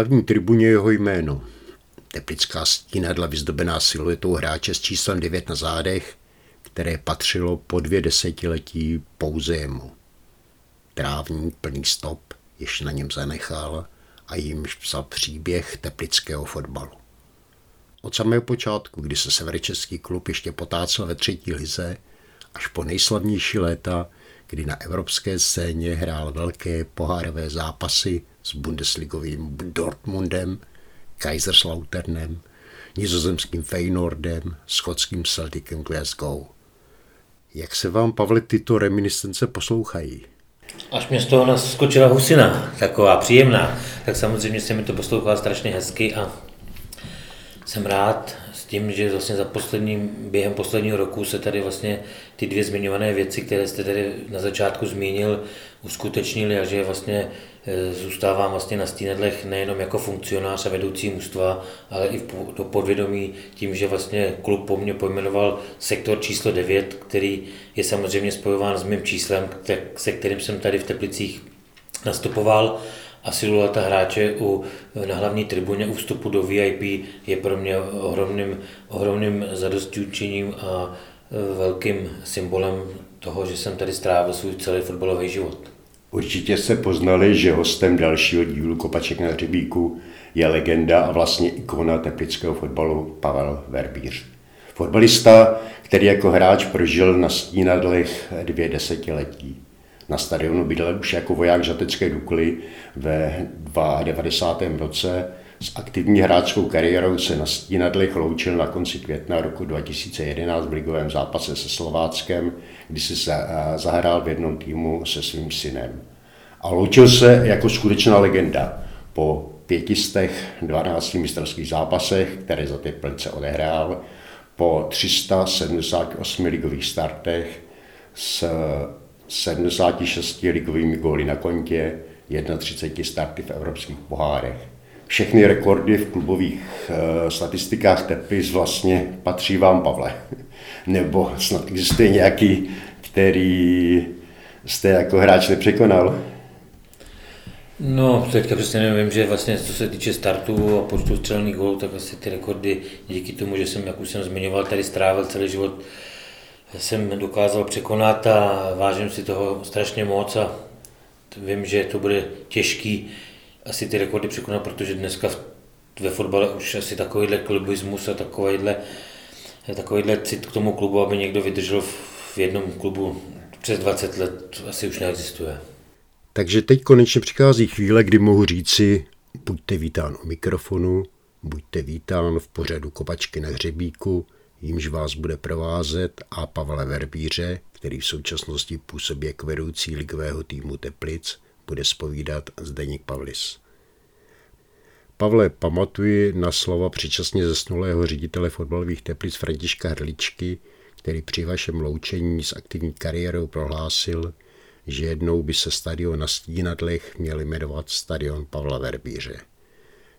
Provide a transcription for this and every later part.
hlavní tribuně jeho jméno. Teplická stínadla vyzdobená siluetou hráče s číslem 9 na zádech, které patřilo po dvě desetiletí pouze jemu. Trávník plný stop, jež na něm zanechal a jimž psal příběh teplického fotbalu. Od samého počátku, kdy se severečeský klub ještě potácel ve třetí lize, až po nejslavnější léta, kdy na evropské scéně hrál velké pohárové zápasy s bundesligovým Dortmundem, Kaiserslauternem, nizozemským Feyenoordem, skotským Celticem Glasgow. Jak se vám, Pavle, tyto reminiscence poslouchají? Až mě z toho naskočila husina, taková příjemná, tak samozřejmě se mi to poslouchalo strašně hezky a jsem rád s tím, že vlastně za posledním, během posledního roku se tady vlastně ty dvě zmiňované věci, které jste tady na začátku zmínil, uskutečnili a že vlastně zůstávám vlastně na stínedlech nejenom jako funkcionář a vedoucí mužstva, ale i do podvědomí tím, že vlastně klub po mně pojmenoval sektor číslo 9, který je samozřejmě spojován s mým číslem, se kterým jsem tady v Teplicích nastupoval a silueta hráče u, na hlavní tribuně u vstupu do VIP je pro mě ohromným, ohromným zadostučiním a e, velkým symbolem toho, že jsem tady strávil svůj celý fotbalový život. Určitě se poznali, že hostem dalšího dílu Kopaček na hřebíku je legenda a vlastně ikona teplického fotbalu Pavel Verbíř. Fotbalista, který jako hráč prožil na stínadlech dvě desetiletí na stadionu bydlel už jako voják žatecké Dukly ve 92. roce. S aktivní hráčskou kariérou se na Stínadlech loučil na konci května roku 2011 v ligovém zápase se Slováckem, kdy si eh, zahrál v jednom týmu se svým synem. A loučil se jako skutečná legenda po 512 mistrovských zápasech, které za ty plnce odehrál, po 378 ligových startech s 76 ligovými góly na kontě, 31 starty v evropských pohárech. Všechny rekordy v klubových uh, statistikách Tepis vlastně patří vám, Pavle. Nebo snad existuje nějaký, který jste jako hráč nepřekonal? No, teďka přesně nevím, že vlastně co se týče startu a počtu střelných gólů, tak asi ty rekordy díky tomu, že jsem, jak už jsem zmiňoval, tady strávil celý život jsem dokázal překonat a vážím si toho strašně moc a vím, že to bude těžký asi ty rekordy překonat, protože dneska ve fotbale už asi takovýhle klubismus a takovýhle, takovýhle cit k tomu klubu, aby někdo vydržel v jednom klubu přes 20 let, asi už neexistuje. Takže teď konečně přichází chvíle, kdy mohu říci, buďte vítán u mikrofonu, buďte vítán v pořadu Kopačky na hřebíku, jímž vás bude provázet a Pavle Verbíře, který v současnosti působí jako vedoucí ligového týmu Teplic, bude spovídat Zdeněk Pavlis. Pavle, pamatuji na slova předčasně zesnulého ředitele fotbalových Teplic Františka Hrličky, který při vašem loučení s aktivní kariérou prohlásil, že jednou by se stadion na Stínadlech měl jmenovat stadion Pavla Verbíře.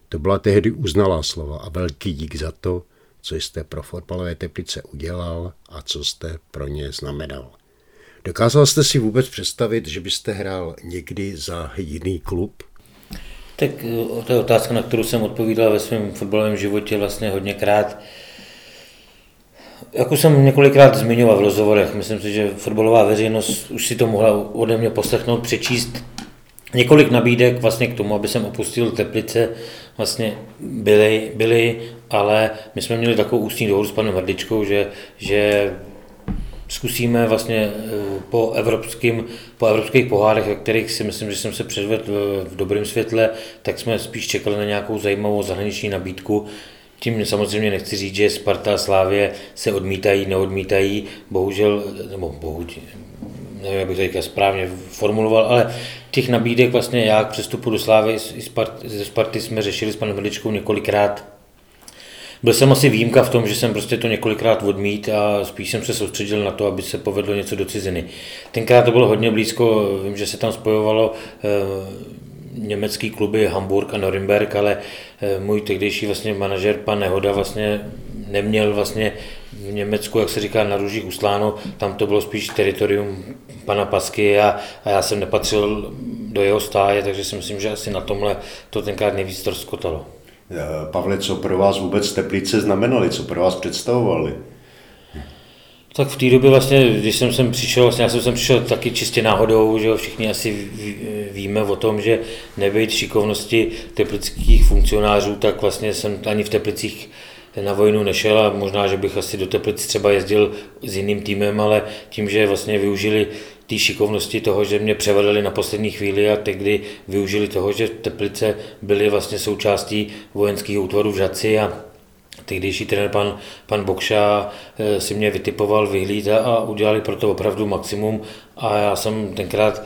To byla tehdy uznalá slova a velký dík za to, co jste pro fotbalové teplice udělal a co jste pro ně znamenal. Dokázal jste si vůbec představit, že byste hrál někdy za jiný klub? Tak eh, to je otázka, na kterou jsem odpovídal ve svém fotbalovém životě vlastně hodněkrát. Jak už jsem několikrát zmiňoval v rozhovorech, myslím si, že fotbalová veřejnost už si to mohla ode mě poslechnout, přečíst. Několik nabídek vlastně k tomu, aby jsem opustil Teplice, vlastně byly, byly ale my jsme měli takovou ústní dohodu s panem Hrdličkou, že, že zkusíme vlastně eh, po, evropským, po evropských pohárech, ve kterých si myslím, že jsem se předvedl v dobrém světle, tak jsme spíš čekali na nějakou zajímavou zahraniční nabídku. Tím samozřejmě nechci říct, že Sparta a Slávě se odmítají, neodmítají, bohužel, nebo bohužel, nevím, jak bych to správně formuloval, ale těch nabídek vlastně já k přestupu do Slávy ze Sparty jsme řešili s panem Hrdličkou několikrát byl jsem asi výjimka v tom, že jsem prostě to několikrát odmít a spíš jsem se soustředil na to, aby se povedlo něco do ciziny. Tenkrát to bylo hodně blízko, vím, že se tam spojovalo e, německý kluby Hamburg a Norimberg, ale e, můj tehdejší vlastně manažer, pan Nehoda, vlastně neměl vlastně v Německu, jak se říká, na růžích usláno, tam to bylo spíš teritorium pana Pasky a, a já jsem nepatřil do jeho stáje, takže si myslím, že asi na tomhle to tenkrát nejvíc rozkotalo. Pavle, co pro vás vůbec Teplice znamenaly, co pro vás představovali? Tak v té době vlastně, když jsem sem přišel, vlastně já jsem sem přišel taky čistě náhodou, že jo, všichni asi víme o tom, že nebejt šikovnosti teplických funkcionářů, tak vlastně jsem ani v Teplicích na vojnu nešel a možná, že bych asi do Teplic třeba jezdil s jiným týmem, ale tím, že vlastně využili té šikovnosti toho, že mě převedli na poslední chvíli a tehdy využili toho, že Teplice byly vlastně součástí vojenského útvaru v Žaci a tehdejší trenér pan, pan Bokša eh, si mě vytipoval vyhlíd a udělali pro to opravdu maximum a já jsem tenkrát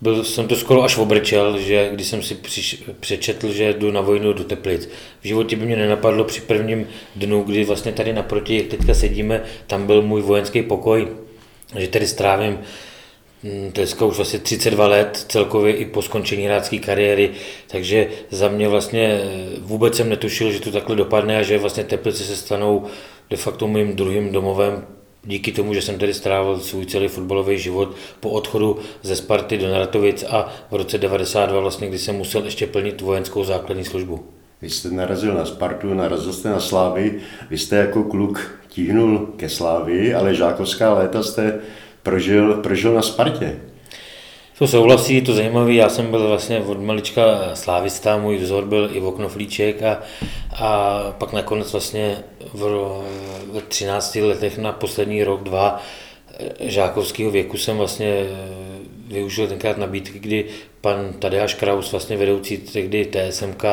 byl jsem to skoro až obrčel, že když jsem si přiš, přečetl, že jdu na vojnu do Teplic. V životě by mě nenapadlo při prvním dnu, kdy vlastně tady naproti, jak teďka sedíme, tam byl můj vojenský pokoj, že tady strávím dneska už vlastně 32 let celkově i po skončení hráčské kariéry, takže za mě vlastně eh, vůbec jsem netušil, že to takhle dopadne a že vlastně Teplice se stanou de facto mým druhým domovem díky tomu, že jsem tady strávil svůj celý fotbalový život po odchodu ze Sparty do Naratovic a v roce 92 vlastně, kdy jsem musel ještě plnit vojenskou základní službu. Vy jste narazil na Spartu, narazil jste na Slávy, vy jste jako kluk tíhnul ke Slávy, ale žákovská léta jste prožil, prožil na Spartě. To souhlasí, to zajímavé. Já jsem byl vlastně od malička slávista, můj vzor byl i Voknoflíček a, a pak nakonec vlastně v, v 13 letech na poslední rok, dva žákovského věku jsem vlastně využil tenkrát nabídky, kdy pan Tadeáš Kraus, vlastně vedoucí tehdy TSMK,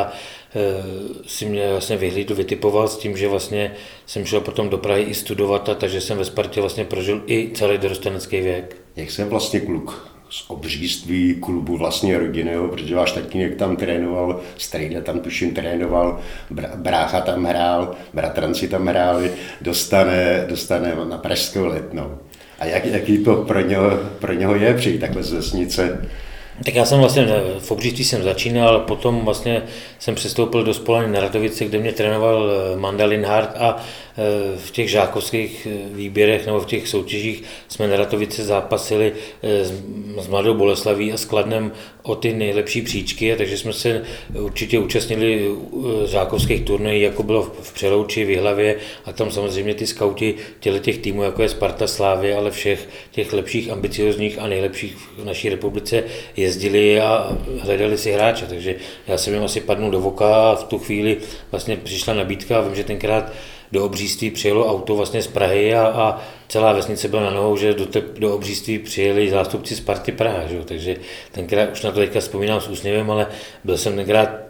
si mě vlastně vyhlídl, vytipoval s tím, že vlastně jsem šel potom do Prahy i studovat, a takže jsem ve Spartě vlastně prožil i celý dorostenecký věk. Jak jsem vlastně kluk? z obříztví klubu vlastně rodinného, protože váš tatínek tam trénoval, strejda tam tuším trénoval, brácha tam hrál, bratranci tam hráli, dostane, dostane na Pražskou letnou. A jak, jaký to pro něho, pro něho je přijít takhle z vesnice tak já jsem vlastně v obříztví jsem začínal, potom vlastně jsem přestoupil do Spolany na Radovice, kde mě trénoval eh, Mandalin Hart a eh, v těch žákovských eh, výběrech nebo v těch soutěžích jsme na Ratovice zápasili s Mladou Boleslaví a s Kladnem o ty nejlepší příčky, takže jsme se určitě účastnili žákovských turnají, jako bylo v Přelouči, v Jihlavě a tam samozřejmě ty skauti těle těch týmů, jako je Sparta Slávy, ale všech těch lepších, ambiciozních a nejlepších v naší republice jezdili a hledali si hráče, takže já jsem jim asi padnul do voka a v tu chvíli vlastně přišla nabídka vím, že tenkrát do obříství přijelo auto vlastně z Prahy a, a celá vesnice byla na nohou, že do, te, do obříství přijeli zástupci Sparty Praha, že? takže tenkrát už na to teďka vzpomínám s úsměvem, ale byl jsem tenkrát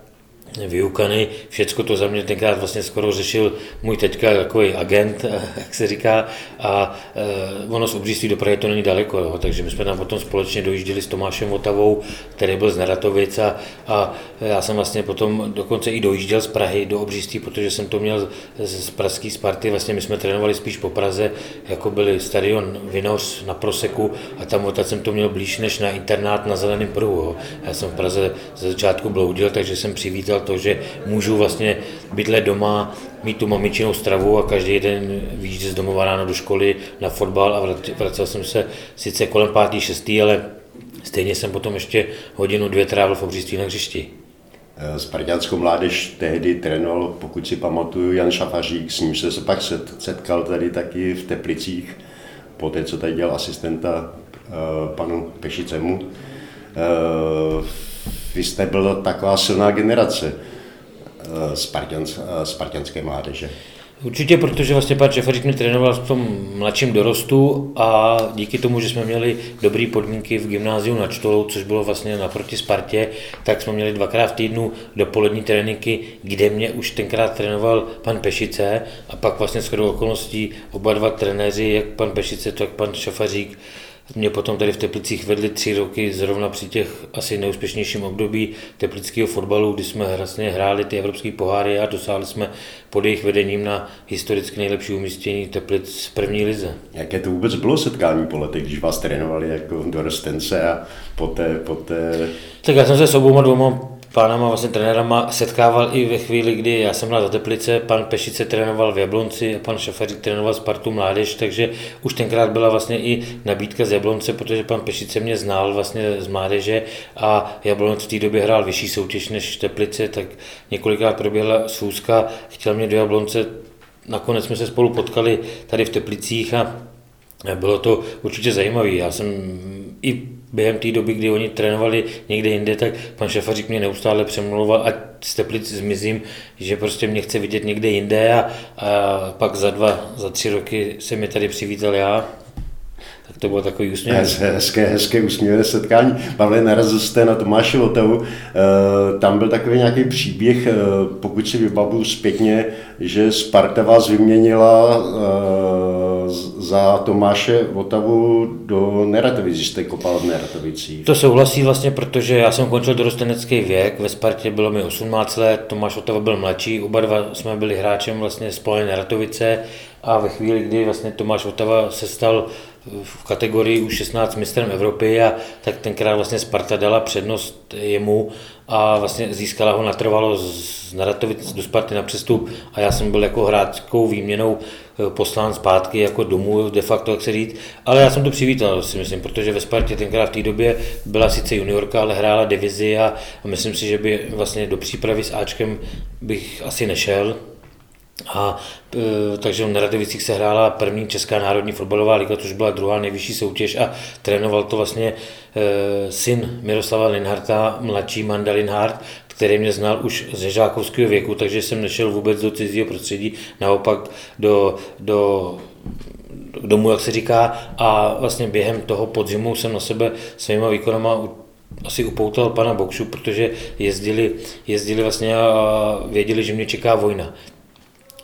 vyukaný. Všecko to za mě tenkrát vlastně skoro řešil můj teďka takový agent, jak se říká, a e, ono z Obříství do Prahy to není daleko, jo, takže my jsme tam potom společně dojížděli s Tomášem Votavou, který byl z Naratovic a, a já jsem vlastně potom dokonce i dojížděl z Prahy do Obříství, protože jsem to měl z, z pražské Sparty, vlastně my jsme trénovali spíš po Praze, jako byli stadion Vinoř na Proseku a tam odtud jsem to měl blíž než na internát na Zeleném pruhu. Jo. Já jsem v Praze ze začátku bloudil, takže jsem přivítal to, že můžu vlastně bydlet doma, mít tu mamičinou stravu a každý den vyjít z domova ráno do školy na fotbal a vracel jsem se sice kolem pátý, šestý, ale stejně jsem potom ještě hodinu, dvě trávil v obříství na hřišti. Eh, Spartianskou mládež tehdy trénoval, pokud si pamatuju, Jan Šafařík, s ním se pak setkal tady taky v Teplicích, po té, co tady dělal asistenta eh, panu Pešicemu. Vy jste byl taková silná generace eh, eh, spartianské mládeže. Určitě, protože vlastně pan Šefařík mě trénoval v tom mladším dorostu a díky tomu, že jsme měli dobré podmínky v gymnáziu na Čtolou, což bylo vlastně naproti Spartě, tak jsme měli dvakrát v týdnu dopolední tréninky, kde mě už tenkrát trénoval pan Pešice a pak vlastně s okolností oba dva trenéři, jak pan Pešice, tak pan Šafařík, mě potom tady v Teplicích vedli tři roky zrovna při těch asi neúspěšnějším období teplického fotbalu, kdy jsme vlastně hráli ty evropské poháry a dosáhli jsme pod jejich vedením na historicky nejlepší umístění Teplic v první lize. Jaké to vůbec bylo setkání po letech, když vás trénovali jako dorostence a poté, poté... Tak já jsem se s oboma dvoma pánama, vlastně trenérama setkával i ve chvíli, kdy já jsem byl za Teplice, pan Pešice trénoval v Jablonci a pan Šafařík trénoval Spartu Mládež, takže už tenkrát byla vlastně i nabídka z Jablonce, protože pan Pešice mě znal vlastně z Mládeže a Jablonec v té době hrál vyšší soutěž než Teplice, tak několikrát proběhla schůzka, chtěl mě do Jablonce, nakonec jsme se spolu potkali tady v Teplicích a bylo to určitě zajímavé. Já jsem i během té doby, kdy oni trénovali někde jinde, tak pan Šafařík mě neustále přemlouval, ať z Teplic zmizím, že prostě mě chce vidět někde jinde a, a pak za dva, za tři roky se mi tady přivítal já to bylo takový úsměv. Hezké, hezké úsměvné setkání. Pavle, narazil jste na Tomáše Votavu. E, tam byl takový nějaký příběh, e, pokud si vybavu zpětně, že Sparta vás vyměnila e, za Tomáše Votavu do Neratovic, jste kopal v Neratovicích. To souhlasí vlastně, protože já jsem končil dorostenecký věk, ve Spartě bylo mi 18 let, Tomáš Votava byl mladší, oba dva jsme byli hráčem vlastně společné Neratovice a ve chvíli, kdy vlastně Tomáš Votava se stal v kategorii u 16 mistrem Evropy a tak tenkrát vlastně Sparta dala přednost jemu a vlastně získala ho natrvalo z Naratovic do Sparty na přestup a já jsem byl jako hráčskou výměnou eh, poslán zpátky jako domů de facto, jak se říct, ale já jsem to přivítal, si myslím, protože ve Spartě tenkrát v té době byla sice juniorka, ale hrála divizi a myslím si, že by vlastně do přípravy s Ačkem bych asi nešel, a e, takže v Neradovicích se hrála první Česká národní fotbalová liga, což byla druhá nejvyšší soutěž a trénoval to vlastně e, syn Miroslava Linharta, mladší Manda Linhart, který mě znal už ze žákovského věku, takže jsem nešel vůbec do cizího prostředí, naopak do, do domů, jak se říká, a vlastně během toho podzimu jsem na sebe svýma výkonama asi upoutal pana Bokšu, protože jezdili, jezdili vlastně a věděli, že mě čeká vojna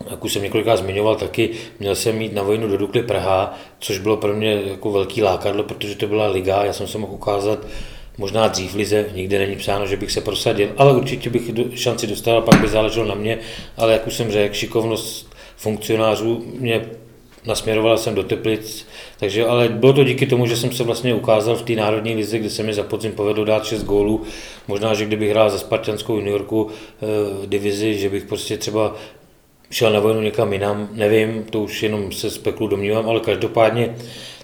jak už jsem několikrát zmiňoval, taky měl jsem mít na vojnu do Dukly Praha, což bylo pro mě jako velký lákadlo, protože to byla liga, já jsem se mohl ukázat možná dřív lize, nikde není psáno, že bych se prosadil, ale určitě bych šanci dostal, pak by záleželo na mě, ale jak už jsem řekl, šikovnost funkcionářů mě nasměroval jsem do Teplic, takže ale bylo to díky tomu, že jsem se vlastně ukázal v té národní lize, kde se mi za podzim povedlo dát 6 gólů. Možná, že kdybych hrál za Spartanskou juniorku eh, divizi, že bych prostě třeba šel na vojnu někam jinam, nevím, to už jenom se spekulu domnívám, ale každopádně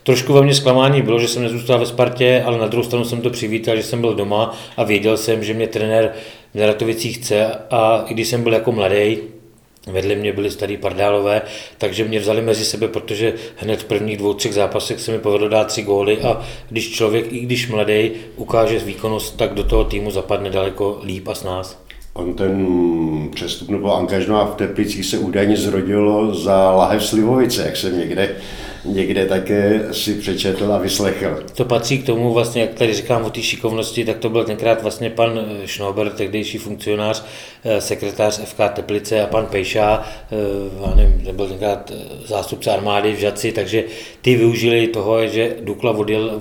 trošku ve mně zklamání bylo, že jsem nezůstal ve Spartě, ale na druhou stranu jsem to přivítal, že jsem byl doma a věděl jsem, že mě trenér v Neratovicích chce a i když jsem byl jako mladý, Vedle mě byli starý pardálové, takže mě vzali mezi sebe, protože hned v prvních dvou, třech zápasech se mi povedlo dát tři góly a když člověk, i když mladý, ukáže výkonnost, tak do toho týmu zapadne daleko líp a s nás. On ten přestup nebo angažmá v Teplicích se údajně zrodilo za lahev Slivovice, jak jsem někde někde také si přečetl a vyslechl. To patří k tomu, vlastně, jak tady říkám o té šikovnosti, tak to byl tenkrát vlastně pan eh, Schnober, tehdejší funkcionář, eh, sekretář FK Teplice a pan Pejša, eh, nevím, to byl tenkrát zástupce armády v Žaci, takže ty využili toho, že Dukla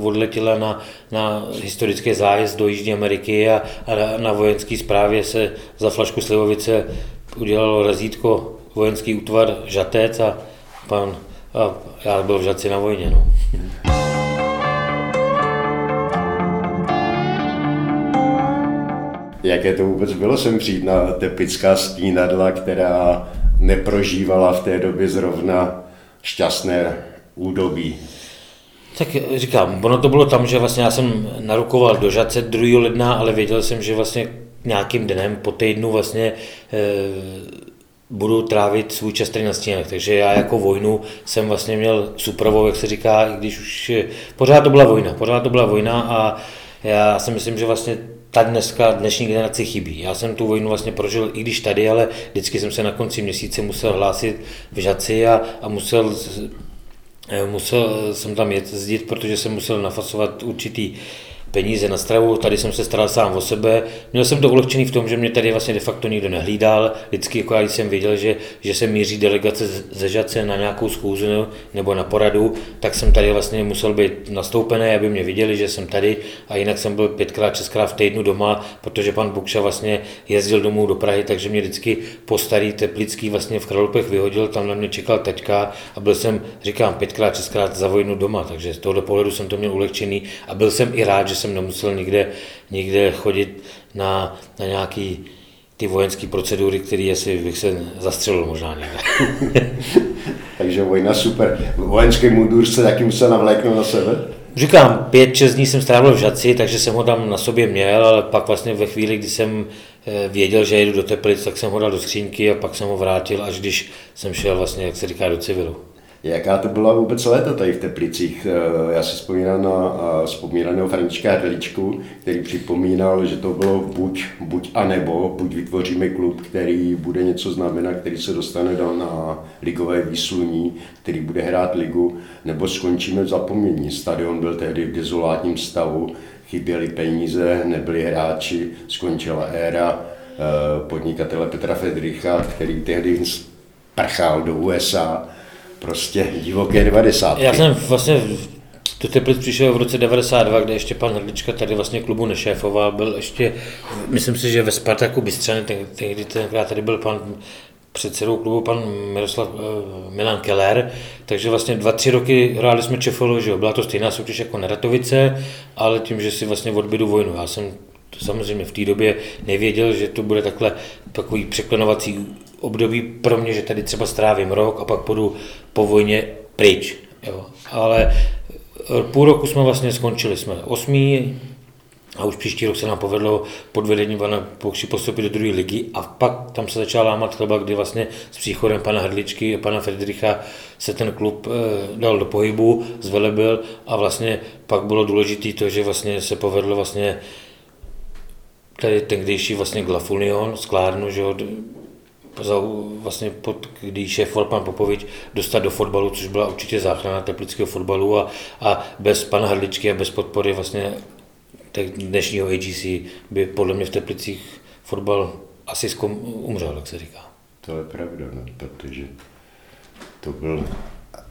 odletěla na, na historický zájezd do Jižní Ameriky a, a na, na vojenské správě se za flašku Slivovice udělalo razítko vojenský útvar Žatec a pan a já byl v Žaci na vojně. No. Jaké to vůbec bylo sem přijít na tepická stínadla, která neprožívala v té době zrovna šťastné údobí? Tak říkám, ono to bylo tam, že vlastně já jsem narukoval do Žace 2. ledna, ale věděl jsem, že vlastně nějakým dnem po týdnu vlastně e, budu trávit svůj čas tady na stěnách. Takže já jako vojnu jsem vlastně měl supravou, jak se říká, i když už pořád to byla vojna, pořád to byla vojna a já si myslím, že vlastně ta dneska, dnešní generaci chybí. Já jsem tu vojnu vlastně prožil i když tady, ale vždycky jsem se na konci měsíce musel hlásit v Žaci a, a musel musel jsem tam jezdit, protože jsem musel nafasovat určitý peníze na stravu, tady jsem se staral sám o sebe. Měl jsem to ulehčený v tom, že mě tady vlastně de facto nikdo nehlídal. Vždycky, jako já jsem věděl, že, že se míří delegace ze Žace na nějakou schůzi nebo na poradu, tak jsem tady vlastně musel být nastoupený, aby mě viděli, že jsem tady a jinak jsem byl pětkrát, šestkrát v týdnu doma, protože pan Bukša vlastně jezdil domů do Prahy, takže mě vždycky po starý teplický vlastně v Kralupech vyhodil, tam na mě čekal taťka a byl jsem, říkám, pětkrát, šestkrát za vojnu doma, takže z tohoto pohledu jsem to měl ulehčený a byl jsem i rád, že jsem nemusel nikde, nikde chodit na, na nějaký ty vojenské procedury, které asi bych se zastřelil možná někde. Takže vojna super. Vojenský mundur se taky musel navléknout na sebe? Říkám, pět, šest dní jsem strávil v Žaci, takže jsem ho tam na sobě měl, ale pak vlastně ve chvíli, kdy jsem eh, věděl, že jedu do Teplic, tak jsem ho dal do skřínky a pak jsem ho vrátil, až když jsem šel vlastně, jak se říká, do civilu. Jaká to byla vůbec léta tady v Teplicích? Eh, já si vzpomínám na vzpomínaného Františka Hrdličku, který připomínal, že to bylo buď, buď a nebo, buď vytvoříme klub, který bude něco znamenat, který se dostane do, na ligové výsluní, který bude hrát ligu, nebo skončíme v zapomnění. Stadion byl tehdy v dezolátním stavu, chyběly peníze, nebyli hráči, skončila éra eh, podnikatele Petra Fedricha, který tehdy prchal do USA prostě divoké 90. Já jsem vlastně do Teplic přišel v roce 92, kde ještě pan Hrdlička tady vlastně klubu nešéfoval, byl ještě, myslím si, že ve Spartaku Bystřany, tehdy tenkrát tady byl pan předsedou klubu pan Miroslav uh, Milan Keller, takže vlastně dva, tři roky hráli jsme Čefolu, že jo, byla to stejná soutěž jako Neratovice, ale tím, že si vlastně odbydu vojnu. Já jsem samozřejmě v té době nevěděl, že to bude takhle takový překlenovací období pro mě, že tady třeba strávím rok a pak půjdu po vojně pryč. Jo. Ale eh, půl roku jsme vlastně skončili, jsme osmí a už příští rok se nám povedlo pod vedením pana Pokši postoupit do druhé ligy a pak tam se začala lámat chleba, kdy vlastně s příchodem pana Hrdličky a pana Fredricha se ten klub e, dal do pohybu, zvelebil a vlastně pak bylo důležité to, že vlastně se povedlo vlastně tady ten kdejší vlastně Glafunion, sklárnu, že za, vlastně pod, když šéfoval pan Popovič, dostat do fotbalu, což byla určitě záchrana teplického fotbalu a, a bez pana Hrdličky a bez podpory vlastně dnešního AGC by podle mě v Teplicích fotbal asi zkom, umřel, jak se říká. To je pravda, no, protože to byl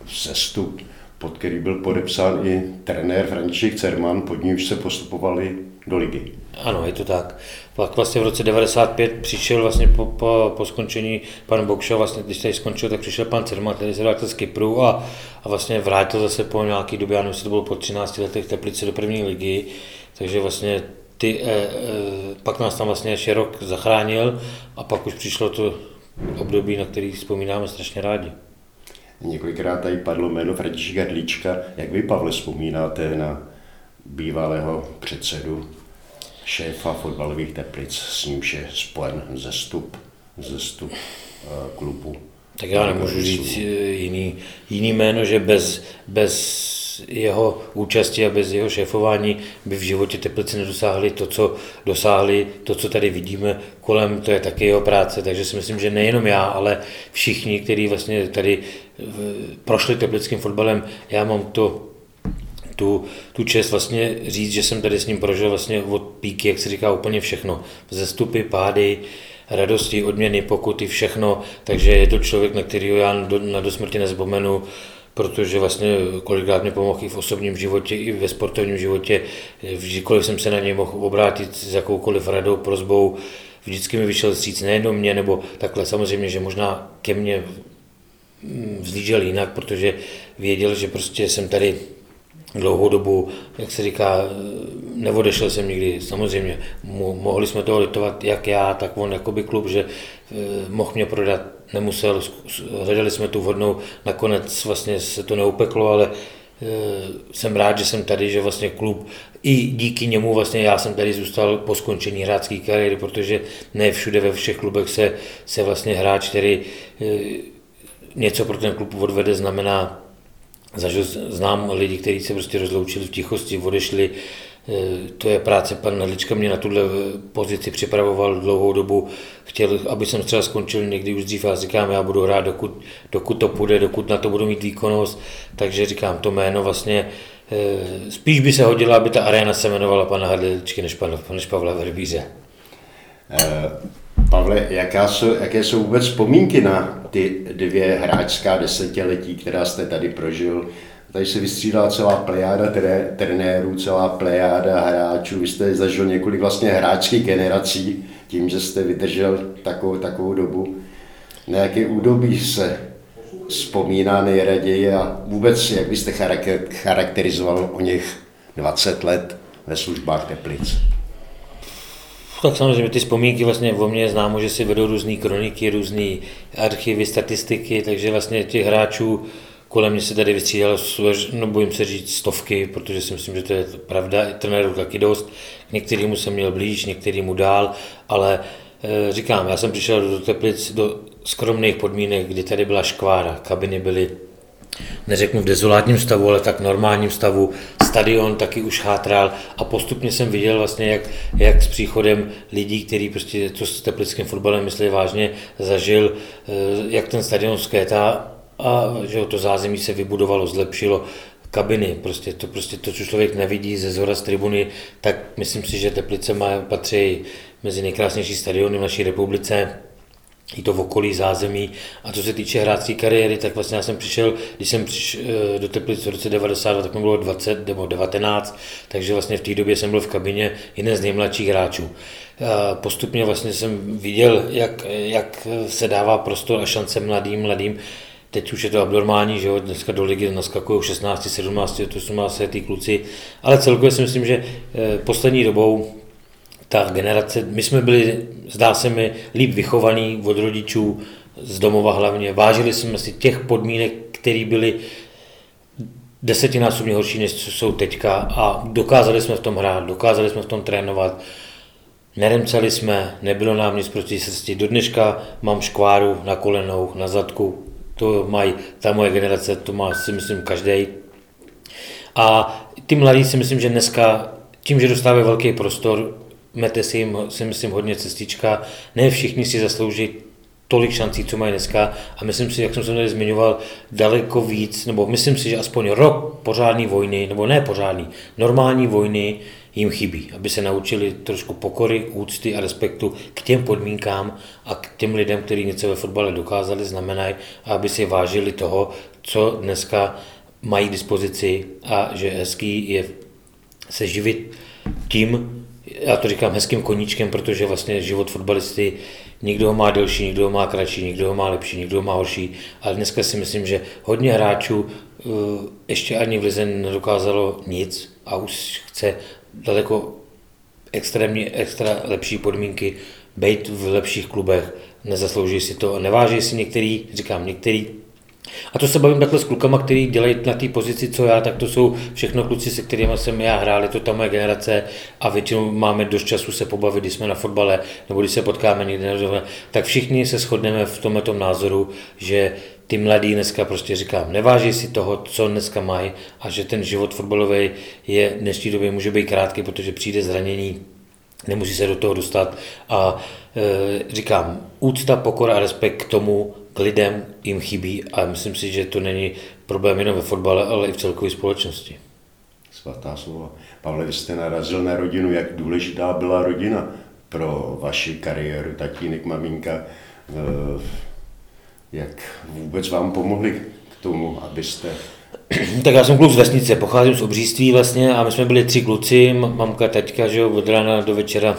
sestup, pod který byl podepsán i trenér František Cerman, pod nímž se postupovali do ligy. Ano, je to tak. Pak vlastně v roce 95 přišel vlastně po, po, po skončení pan Bokša, vlastně když tady skončil, tak přišel pan Cerman, který se vrátil z Kypru a, a vlastně vrátil zase po nějaký době, já nevím, to bylo po 13 letech Teplice do první ligy, takže vlastně ty, eh, eh, pak nás tam vlastně ještě rok zachránil a pak už přišlo to období, na který vzpomínáme strašně rádi. Několikrát tady padlo jméno Františka Dlíčka. Jak vy, Pavle, vzpomínáte na bývalého předsedu šéfa fotbalových teplic, s nímž je spojen zestup, zestup uh, klubu. Tak já nemůžu říct jiný, jiný jméno, že bez, bez jeho účasti a bez jeho šéfování by v životě Teplice nedosáhli to, co dosáhli, to, co tady vidíme kolem, to je taky jeho práce, takže si myslím, že nejenom já, ale všichni, kteří vlastně tady eh, prošli teplickým fotbalem, já mám to tu, tu čest vlastně říct, že jsem tady s ním prožil vlastně od píky, jak se říká, úplně všechno. Zestupy, pády, radosti, odměny, pokuty, všechno. Takže je to člověk, na kterého já do, na dosmrti nezapomenu, protože vlastně kolikrát mě pomohl i v osobním životě, i ve sportovním životě. Vždykoliv jsem se na něj mohl obrátit s jakoukoliv radou, prozbou, vždycky mi vyšel stříc nejenom mě, nebo takhle samozřejmě, že možná ke mně mm, vzlížel jinak, protože věděl, že prostě jsem tady dlouhou dobu, jak se říká, neodešel jsem nikdy. Samozřejmě mohli jsme toho litovat, jak já, tak on jakoby klub, že eh, mohl mě prodat, nemusel, hledali jsme tu vhodnou, nakonec vlastně se to neupeklo, ale eh, jsem rád, že jsem tady, že vlastně klub, i díky němu vlastně já jsem tady zůstal po skončení hráčské kariéry, protože ne všude ve všech klubech se, se vlastně hráč, který eh, něco pro ten klub odvede, znamená Zažil, znám lidi, kteří se prostě rozloučili v tichosti, odešli. E, to je práce, pan Nadlička mě na tuhle pozici připravoval dlouhou dobu. Chtěl, aby jsem třeba skončil někdy už dřív a říkám, já budu hrát, dokud, dokud to půjde, dokud na to budu mít výkonnost. Takže říkám, to jméno vlastně e, spíš by se hodila, aby ta arena se jmenovala pana Hadličky než, pan, než Pavla Verbíře. E, Pavle, jaká jsou, jaké jsou vůbec vzpomínky na ty dvě hráčská desetiletí, která jste tady prožil? Tady se vystřídala celá plejáda trenérů, celá plejáda hráčů. Vy jste zažil několik vlastně hráčských generací tím, že jste vydržel takovou, takovou dobu. Na jaké údobí se vzpomíná nejraději a vůbec, jak byste charakterizoval o něch 20 let ve službách Teplic? Tak samozřejmě ty vzpomínky vlastně o je známo, že si vedou různé kroniky, různé archivy, statistiky, takže vlastně těch hráčů kolem mě se tady vystřídalo, no bojím se říct stovky, protože si myslím, že to je pravda, trenérů taky dost. K některýmu jsem měl blíž, některýmu dál, ale e, říkám, já jsem přišel do Teplic do skromných podmínek, kdy tady byla škvára, kabiny byly neřeknu v dezolátním stavu, ale tak normálním stavu. Stadion taky už chátral a postupně jsem viděl vlastně, jak, jak s příchodem lidí, kteří prostě to s teplickým fotbalem myslí vážně, zažil, eh, jak ten stadion zkétá a že to zázemí se vybudovalo, zlepšilo, kabiny, prostě to, prostě to, co člověk nevidí ze zhora z tribuny, tak myslím si, že Teplice má, patří mezi nejkrásnější stadiony v naší republice i to v okolí zázemí. A co se týče hráčské kariéry, tak vlastně já jsem přišel, když jsem přišel eh, do Teplic v roce 92, tak mi bylo 20 nebo 19, takže vlastně v té době jsem byl v kabině jeden z nejmladších hráčů. A postupně vlastně jsem viděl, jak, jak se dává prostor a šance mladým, mladým Teď už je to abnormální, že jo, dneska do ligy naskakují 16, 17, 18 ty kluci, ale celkově si myslím, že eh, poslední dobou ta generace, my jsme byli, zdá se mi, líp vychovaní od rodičů, z domova hlavně. Vážili jsme si těch podmínek, které byly desetinásobně horší, než jsou teďka a dokázali jsme v tom hrát, dokázali jsme v tom trénovat. Neremcali jsme, nebylo nám nic proti srsti. Do dneška mám škváru na kolenou, na zadku. To mají, ta moje generace, to má si myslím každý. A ty mladí si myslím, že dneska tím, že dostávají velký prostor, mete si jim, si myslím, hodně cestička. Ne všichni si zaslouží tolik šancí, co mají dneska a myslím si, jak jsem se tady zmiňoval, daleko víc, nebo myslím si, že aspoň rok pořádný vojny, nebo ne pořádný, normální vojny jim chybí, aby se naučili trošku pokory, úcty a respektu k těm podmínkám a k těm lidem, kteří něco ve fotbale dokázali, znamenají, aby si vážili toho, co dneska mají dispozici a že hezký je se živit tím, já to říkám hezkým koníčkem, protože vlastně život fotbalisty, někdo ho má delší, někdo ho má kratší, někdo ho má lepší, někdo ho má horší, ale dneska si myslím, že hodně hráčů eh, ještě ani v Lize nedokázalo nic a už chce daleko extrémně extra lepší podmínky, být v lepších klubech, nezaslouží si to, neváží si některý, říkám některý a to se bavím takhle s klukama, kteří dělají na té pozici, co já, tak to jsou všechno kluci, se kterými jsem já hrál, je to ta moje generace a většinou máme dost času se pobavit, když jsme na fotbale nebo když se potkáme někde, tak všichni se shodneme v tomhle názoru, že ty mladí dneska prostě říkám, neváží si toho, co dneska mají a že ten život fotbalový je v dnešní době může být krátký, protože přijde zranění, nemusí se do toho dostat. A e, říkám, úcta, pokora a respekt k tomu, lidem jim chybí a myslím si, že to není problém jenom ve fotbale, ale i v celkové společnosti. Svatá slova. Pavle, vy jste narazil na rodinu, jak důležitá byla rodina pro vaši kariéru, tatínek, maminka, eh, jak vůbec vám pomohli k tomu, abyste tak já jsem kluk z vesnice, pocházím z obříství vlastně a my jsme byli tři kluci, mamka, taťka, že jo, od rána do večera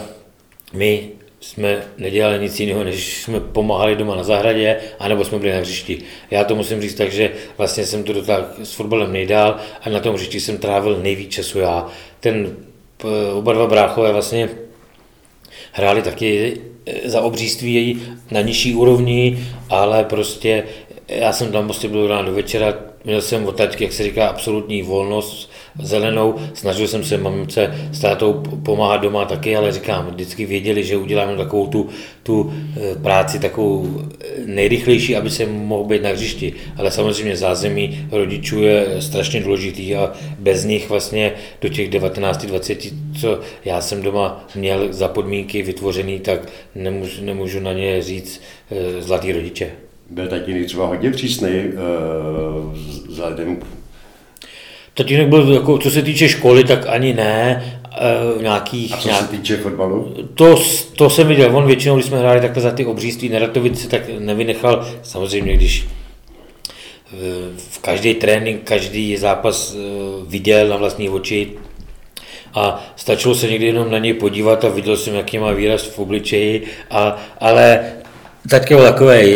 my jsme nedělali nic jiného, než jsme pomáhali doma na zahradě, anebo jsme byli na hřišti. Já to musím říct tak, že vlastně jsem to dotáhl s fotbalem nejdál a na tom hřišti jsem trávil nejvíc času já. Ten, oba dva bráchové vlastně hráli taky e, za obříství na nižší úrovni, ale prostě já jsem tam prostě byl ráno do večera, měl jsem od jak se říká, absolutní volnost, zelenou. Snažil jsem se mamince s tátou pomáhat doma taky, ale říkám, vždycky věděli, že uděláme takovou tu, tu eh, práci takovou eh, nejrychlejší, aby se mohl být na hřišti. Ale samozřejmě zázemí rodičů je strašně důležitý a bez nich vlastně do těch 19-20, co já jsem doma měl za podmínky vytvořený, tak nemůžu, nemůžu na ně říct eh, zlatý rodiče. Byl taky třeba hodně přísný vzhledem Tatínek byl, jako, co se týče školy, tak ani ne. E, nějakých, a co nějak... se týče fotbalu? To, to jsem viděl. On většinou, když jsme hráli takhle za ty obříství Neratovice, tak nevynechal, samozřejmě, když eh, v každý trénink, každý zápas eh, viděl na vlastní oči, a stačilo se někdy jenom na něj podívat a viděl jsem, jaký má výraz v obličeji, a, ale taky byl takový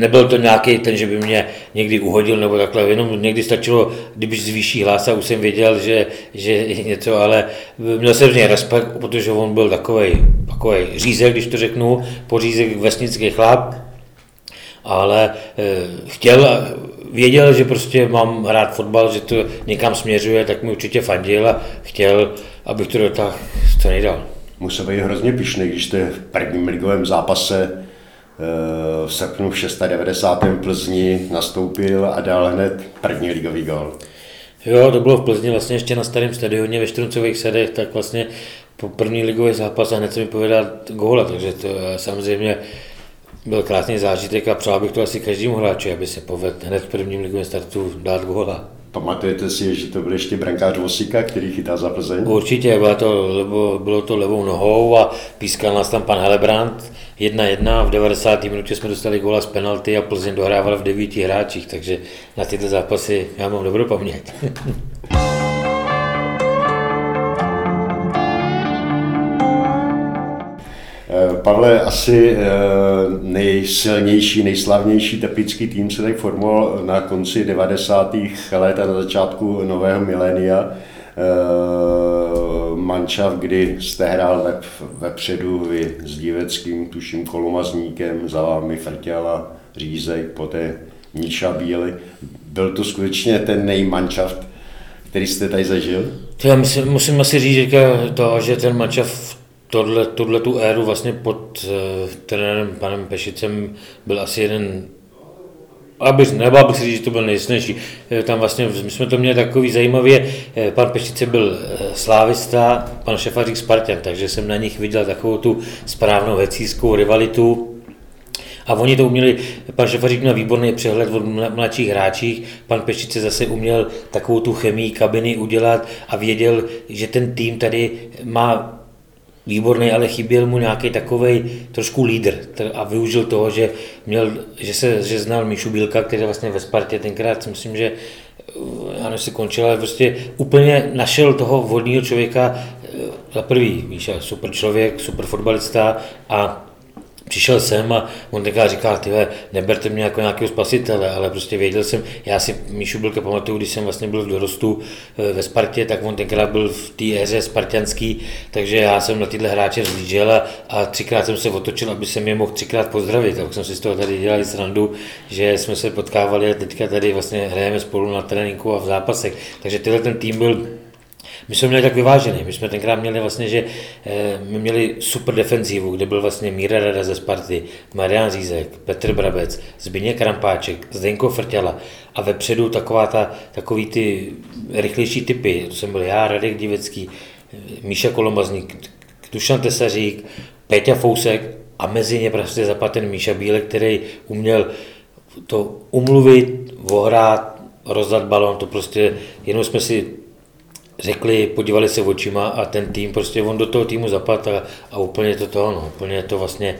nebyl to nějaký ten, že by mě někdy uhodil nebo takhle, jenom někdy stačilo, když zvýší hlas a už jsem věděl, že, že něco, ale měl jsem z něj respekt, protože on byl takový, takový řízek, když to řeknu, pořízek vesnický chlap, ale e, chtěl, věděl, že prostě mám hrát fotbal, že to někam směřuje, tak mi určitě fandil a chtěl, abych to dotáhl co nejdál. Musel být hrozně pišný, když jste v prvním ligovém zápase eh, v srpnu v 690. Plzni nastoupil a dal hned první ligový gol. Jo, to bylo v Plzni vlastně ještě na starém stadioně ve Štruncových sedech, tak vlastně po první ligový zápas a hned se mi povedal góla, takže to samozřejmě byl krásný zážitek a přál bych to asi každému hráči, aby se povedl hned v prvním ligovém startu dát góla. Pamatujete si, že to byl ještě brankář Vosika, který chytá za Plzeň? Určitě, bylo to, lebo, bylo to levou nohou a pískal nás tam pan Helebrant 1-1. V 90. minutě jsme dostali góla z penalty a Plzeň dohrával v devíti hráčích, takže na tyto zápasy já mám dobrou paměť. Pavle, asi eh, nejsilnější, nejslavnější teplický tým se tak formoval na konci 90. let a na začátku nového milénia. Eh, mančav, kdy jste hrál ve, vepředu vy s diveckým, tuším, kolomazníkem, za vámi Frtěla, Řízek, poté Níša Bíly. Byl to skutečně ten nejmančaft, který jste tady zažil? Já myslím, musím asi říct, to, že ten mančaft tohle, tohle tu éru vlastně pod uh, trenérem panem Pešicem byl asi jeden abych, nebo abych si říct, že to byl nejsnější. Eh, tam vlastně, my jsme to měli takový zajímavě, eh, pan Pešice byl slávista, pan Šefařík Spartan, takže jsem na nich viděl takovou tu správnou hecískou rivalitu. A oni to uměli, pan Šefařík měl výborný přehled od mladších hráčích, pan Pešice zase uměl takovou tu chemii kabiny udělat a věděl, že ten tým tady má výborný, ale chyběl mu nějaký takový trošku lídr a využil toho, že, měl, že, se, že znal Míšu Bílka, který vlastně ve Spartě tenkrát si myslím, že já nevím, si končil, ale prostě úplně našel toho vhodného člověka, eh, za prvý, Míša, super člověk, super fotbalista a přišel jsem a on tenkrát říkal, tyhle, neberte mě jako nějakého spasitele, ale prostě věděl jsem, já si Míšu Bilka pamatuju, když jsem vlastně byl v dorostu eh, ve Spartě, tak on tenkrát byl v té éře spartianský, takže já jsem na tyhle hráče vzlížel a, a třikrát jsem se otočil, aby jsem je mohl třikrát pozdravit, tak jsem si z toho tady dělali srandu, že jsme se potkávali a teďka tady vlastně hrajeme spolu na tréninku a v zápasech, takže tyhle ten tým byl my jsme měli tak vyvážený. My jsme tenkrát měli vlastně, že eh, my měli super defenzivu, kde byl vlastně Míra Rada ze Sparty, Marian Řízek, Petr Brabec, Zbigněk Krampáček, Zdenko Frtěla a vepředu taková ta, takový ty rychlejší typy. To jsem byl já, Radek Divecký, Míša Kolomazník, Dušan Tesařík, Péťa Fousek a mezi ně prostě zapaten Míša Bílek, který uměl to umluvit, ohrát, rozdat balon, to prostě jenom jsme si řekli, podívali se očima a ten tým, prostě on do toho týmu zapadl a, a úplně to to, no, úplně to vlastně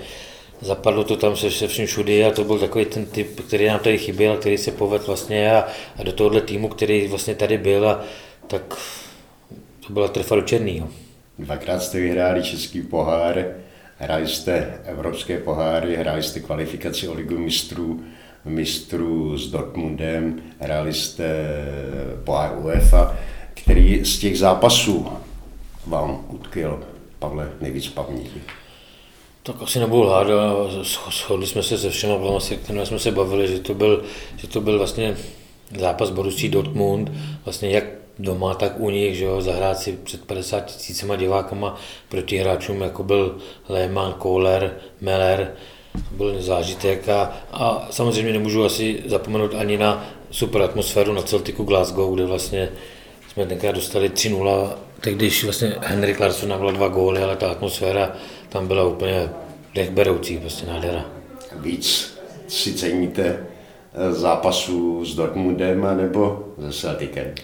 zapadlo to tam se, se vším všudy a to byl takový ten typ, který nám tady chyběl, který se povedl vlastně a, a do tohohle týmu, který vlastně tady byl a tak to byla trefa do černýho. Dvakrát jste vyhráli český pohár, hráli jste evropské poháry, hráli jste kvalifikaci o ligu mistrů, mistrů s Dortmundem, hráli jste pohár UEFA který z těch zápasů vám utkvěl, Pavle, nejvíc paměti? Tak asi nebudu lhát, shodli jsme se se všema, kterými jsme se bavili, že to byl, že to byl vlastně zápas Borussia Dortmund, vlastně jak doma, tak u nich, že jo, zahrát si před 50 tisícima divákama proti hráčům, jako byl Lehmann, Kohler, Meller, byl zážitek a, a samozřejmě nemůžu asi zapomenout ani na super atmosféru na Celticu Glasgow, kde vlastně jsme tenkrát dostali 3-0, tak když vlastně Henrik Larsson navolal dva góly, ale ta atmosféra tam byla úplně dechberoucí, prostě nádhera. Víc si ceníte eh, zápasu s Dortmundem nebo se Celticem?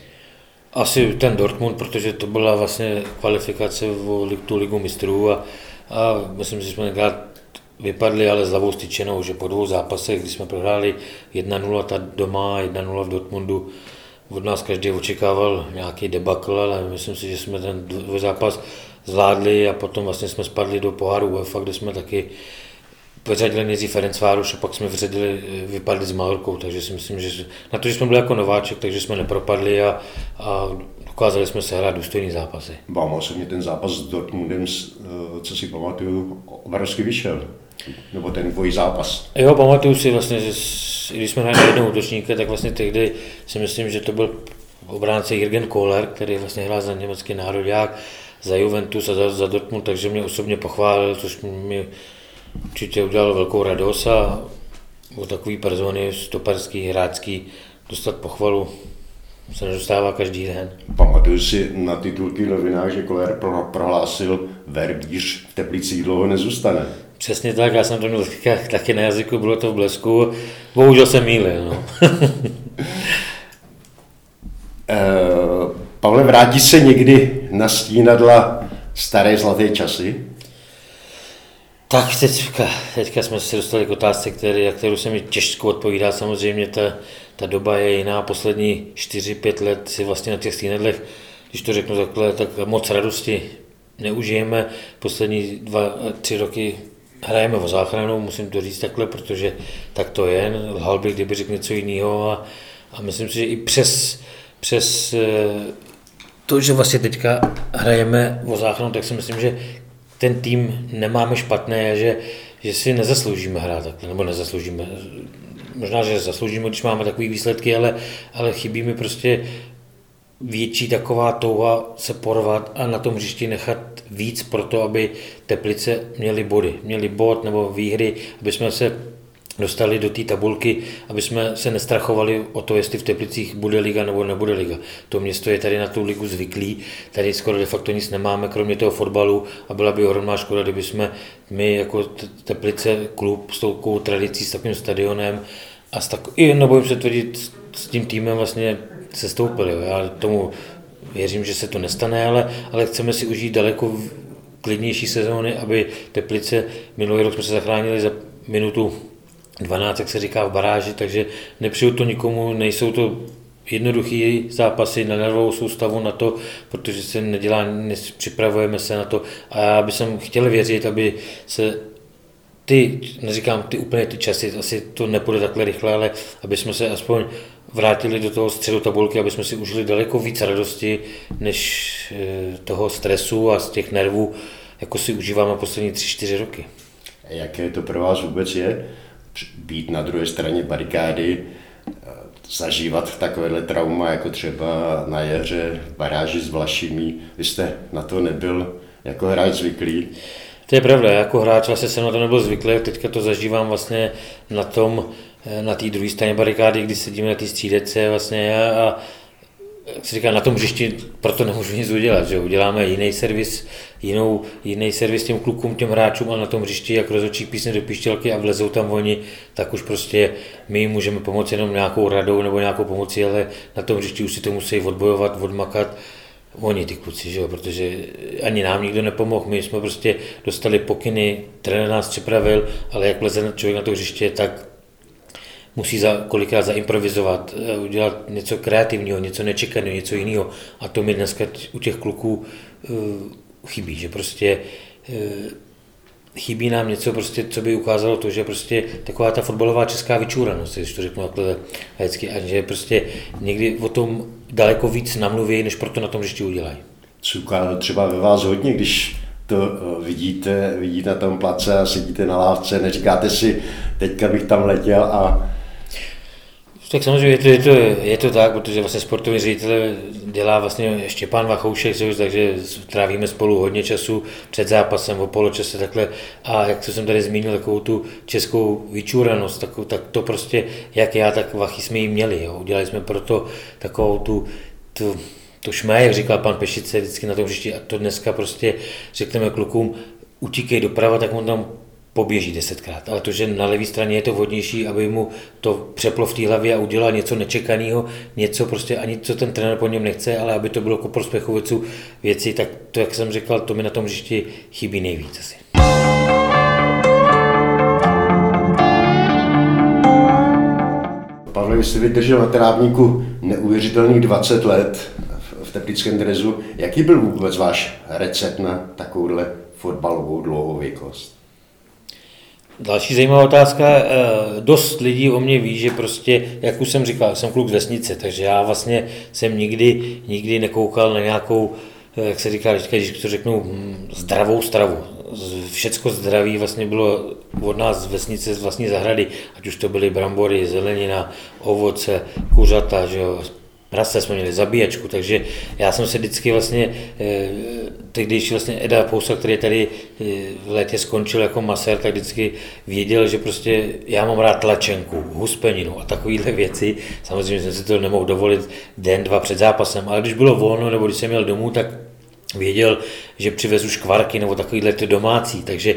Asi ten Dortmund, protože to byla vlastně kvalifikace v tu ligu mistrů a, a myslím si, že jsme tenkrát vypadli ale s hlavou styčenou, že po dvou zápasech, kdy jsme prohráli 1-0 ta doma, 1-0 v Dortmundu, od nás každý očekával nějaký debakl, ale myslím si, že jsme ten zápas zvládli a potom vlastně jsme spadli do poháru UEFA, kde jsme taky vyřadili nejdřív Ferenc Váruš a pak jsme vyřadili, vypadli s Malorkou, takže si myslím, že na to, že jsme byli jako nováček, takže jsme nepropadli a, a dokázali jsme se hrát důstojný zápasy. Vám osobně ten zápas s Dortmundem, eh, co si pamatuju, obrovsky vyšel. Nebo ten dvojí zápas. Jo, pamatuju si vlastně, že když jsme hráli jednou útočníka, tak vlastně tehdy si myslím, že to byl obránce Jürgen Kohler, který vlastně hrál za německý národák, za Juventus a za, za Dortmund, takže mě osobně pochválil, což mi určitě udělal velkou radost a o takový persony stoperský, hráčský dostat pochvalu se nedostává každý den. Pamatuju si na titulky novinách, že Koller prohlásil, verbíř v Teplicích dlouho nezůstane. Přesně tak, já jsem to měl taky na jazyku, bylo to v blesku, bohužel jsem mýlil. No. Uh, Pavle, vrátí se někdy na stínadla staré zlaté časy? Tak teďka, teďka jsme se dostali k otázce, který, kterou se mi těžko odpovídá. Samozřejmě ta, ta doba je jiná. Poslední 4-5 let si vlastně na těch stínedlech, když to řeknu takhle, tak moc radosti neužijeme. Poslední dva, tři roky hrajeme o záchranu, musím to říct takhle, protože tak to je. Lhal bych, kdyby řekl něco jiného a, a myslím si, že i přes, přes eh, to, že vlastně teďka hrajeme o záchranu, tak si myslím, že ten tým nemáme špatné a že, že si nezasloužíme hrát takhle, nebo nezasloužíme. Možná, že zasloužíme, když máme takové výsledky, ale, ale chybí mi prostě větší taková touha se porvat a na tom hřišti nechat víc pro to, aby Teplice měli body, měli bod nebo výhry, aby jsme se dostali do té tabulky, aby jsme se nestrachovali o to, jestli v Teplicích bude liga nebo nebude liga. To město je tady na tu ligu zvyklý, tady skoro de facto nic nemáme, kromě toho fotbalu a byla by ohromná škoda, kdyby jsme my jako Teplice klub s tou tradicí, s takovým stadionem a s tak, i nebojím se tvrdit, s tím týmem vlastně se stoupili. Já tomu věřím, že se to nestane, ale, ale chceme si užít daleko klidnější sezóny, aby Teplice, minulý rok jsme se zachránili za minutu 12, jak se říká v baráži, takže nepřiju to nikomu, nejsou to jednoduchý zápasy na nervovou soustavu na to, protože se nedělá, připravujeme se na to. A já bych chtěl věřit, aby se ty, neříkám ty úplně ty časy, asi to nepůjde takhle rychle, ale aby jsme se aspoň vrátili do toho středu tabulky, aby jsme si užili daleko víc radosti, než eh, toho stresu a z těch nervů, jako si užíváme poslední tři, čtyři roky. Jaké to pro vás vůbec je? být na druhé straně barikády, zažívat takovéhle trauma, jako třeba na jaře v baráži s Vlašimi. Vy jste na to nebyl jako hráč zvyklý. To je pravda, jako hráč vlastně jsem na to nebyl zvyklý, teďka to zažívám vlastně na tom, na té druhé straně barikády, kdy sedíme na té střídece vlastně a jak se říká, na tom hřišti proto nemůžu nic udělat, že uděláme jiný servis, jinou, jiný servis těm klukům, těm hráčům a na tom hřišti, jak rozhodčí písně do píštělky a vlezou tam oni, tak už prostě my můžeme pomoci jenom nějakou radou nebo nějakou pomocí, ale na tom hřišti už si to musí odbojovat, odmakat, oni ty kluci, že jo, protože ani nám nikdo nepomohl, my jsme prostě dostali pokyny, trenér nás připravil, ale jak vleze člověk na to hřiště, tak musí za, kolikrát zaimprovizovat, eh, udělat něco kreativního, něco nečekaného, něco jiného. A to mi dneska u těch kluků uh, chybí, že prostě uh, chybí nám něco, prostě, co by ukázalo to, že prostě taková ta fotbalová česká vyčúranost, když to řeknu takhle hezky, a že prostě někdy o tom daleko víc namluví, než proto na tom ještě udělají. Cuká třeba ve vás hodně, když to vidíte, vidíte na tom place a sedíte na lávce, neříkáte si, teďka bych tam letěl a tak samozřejmě je to, je to, je to tak, protože vlastně sportovní ředitel dělá vlastně Štěpán Vachoušek, takže trávíme spolu hodně času před zápasem, o poločase takhle. A jak jsem tady zmínil, takovou tu českou vyčúranost, tak, tak to prostě, jak já, tak Vachy jsme ji měli. Jo. Udělali jsme proto takovou tu, tu to šmé, jak říkal pan Pešice vždycky na tom hřišti, a to dneska prostě řekneme klukům, utíkej doprava, tak on tam poběží desetkrát. Ale to, že na levé straně je to vhodnější, aby mu to přeplo v té hlavě a udělal něco nečekaného, něco prostě ani co ten trenér po něm nechce, ale aby to bylo jako prospěchu věci, tak to, jak jsem říkal, to mi na tom hřišti chybí nejvíc asi. Pavle, vy jste vydržel na trávníku neuvěřitelných 20 let v teplickém drezu. Jaký byl vůbec váš recept na takovouhle fotbalovou dlouhověkost? Další zajímavá otázka. Eh, dost lidí o mě ví, že prostě, jak už jsem říkal, jsem kluk z vesnice, takže já vlastně jsem nikdy, nikdy nekoukal na nějakou, eh, jak se říká, když to řeknu, hm, zdravou stravu. Všecko zdraví vlastně bylo od nás z vesnice, z vlastní zahrady, ať už to byly brambory, zelenina, ovoce, kuřata, že jo, prase jsme měli zabíjačku, takže já jsem se vždycky vlastně, eh, když vlastně Eda Pousa, který tady eh, v létě skončil jako masér, tak vždycky věděl, že prostě já mám rád tlačenku, huspeninu a takovéhle věci. Samozřejmě jsem si to nemohl dovolit den, dva před zápasem, ale když bylo volno nebo když jsem měl domů, tak věděl, že přivezu škvarky nebo takovýhle ty domácí, takže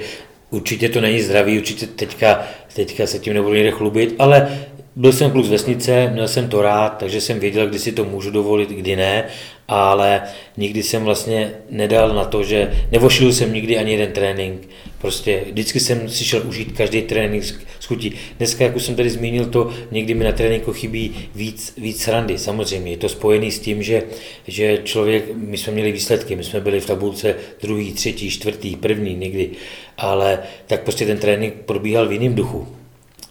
určitě to není zdravý, určitě teďka, teďka se tím nebudu někde chlubit, ale byl jsem kluk z vesnice, měl jsem to rád, takže jsem věděl, kdy si to můžu dovolit, kdy ne, ale nikdy jsem vlastně nedal na to, že nevošil jsem nikdy ani jeden trénink. Prostě vždycky jsem si šel užít každý trénink s chutí. Dneska, jak už jsem tady zmínil to, někdy mi na tréninku chybí víc, víc srandy. Samozřejmě je to spojený s tím, že, že člověk, my jsme měli výsledky, my jsme byli v tabulce druhý, třetí, čtvrtý, první někdy, ale tak prostě ten trénink probíhal v jiném duchu.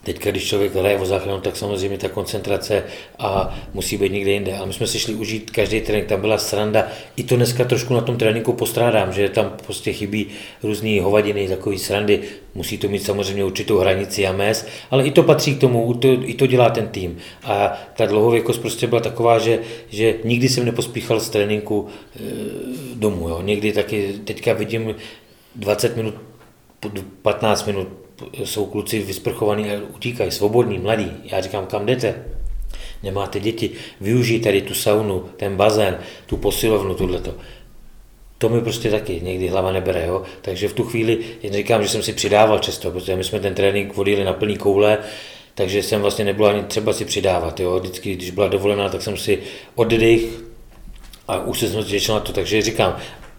Teď, když člověk hraje o záchranu, tak samozřejmě ta koncentrace a musí být někde jinde. Ale my jsme si šli užít každý trénink, tam byla sranda. I to dneska trošku na tom tréninku postrádám, že tam prostě chybí různé hovadiny, takové srandy. Musí to mít samozřejmě určitou hranici a mez, ale i to patří k tomu, to, i to dělá ten tým. A ta dlouhověkost prostě byla taková, že, že nikdy jsem nepospíchal z tréninku e, domů. Jo. Někdy taky teďka vidím 20 minut, 15 minut jsou kluci vysprchovaní a utíkají, svobodní, mladí. Já říkám, kam jdete? Nemáte děti, využij tady tu saunu, ten bazén, tu posilovnu, tohleto. To mi prostě taky někdy hlava nebere, jo? takže v tu chvíli jen říkám, že jsem si přidával často, protože my jsme ten trénink vodili na plný koule, takže jsem vlastně nebyl ani třeba si přidávat. Jo? Vždycky, když byla dovolená, tak jsem si oddech a už se jsem těšil na to, takže říkám,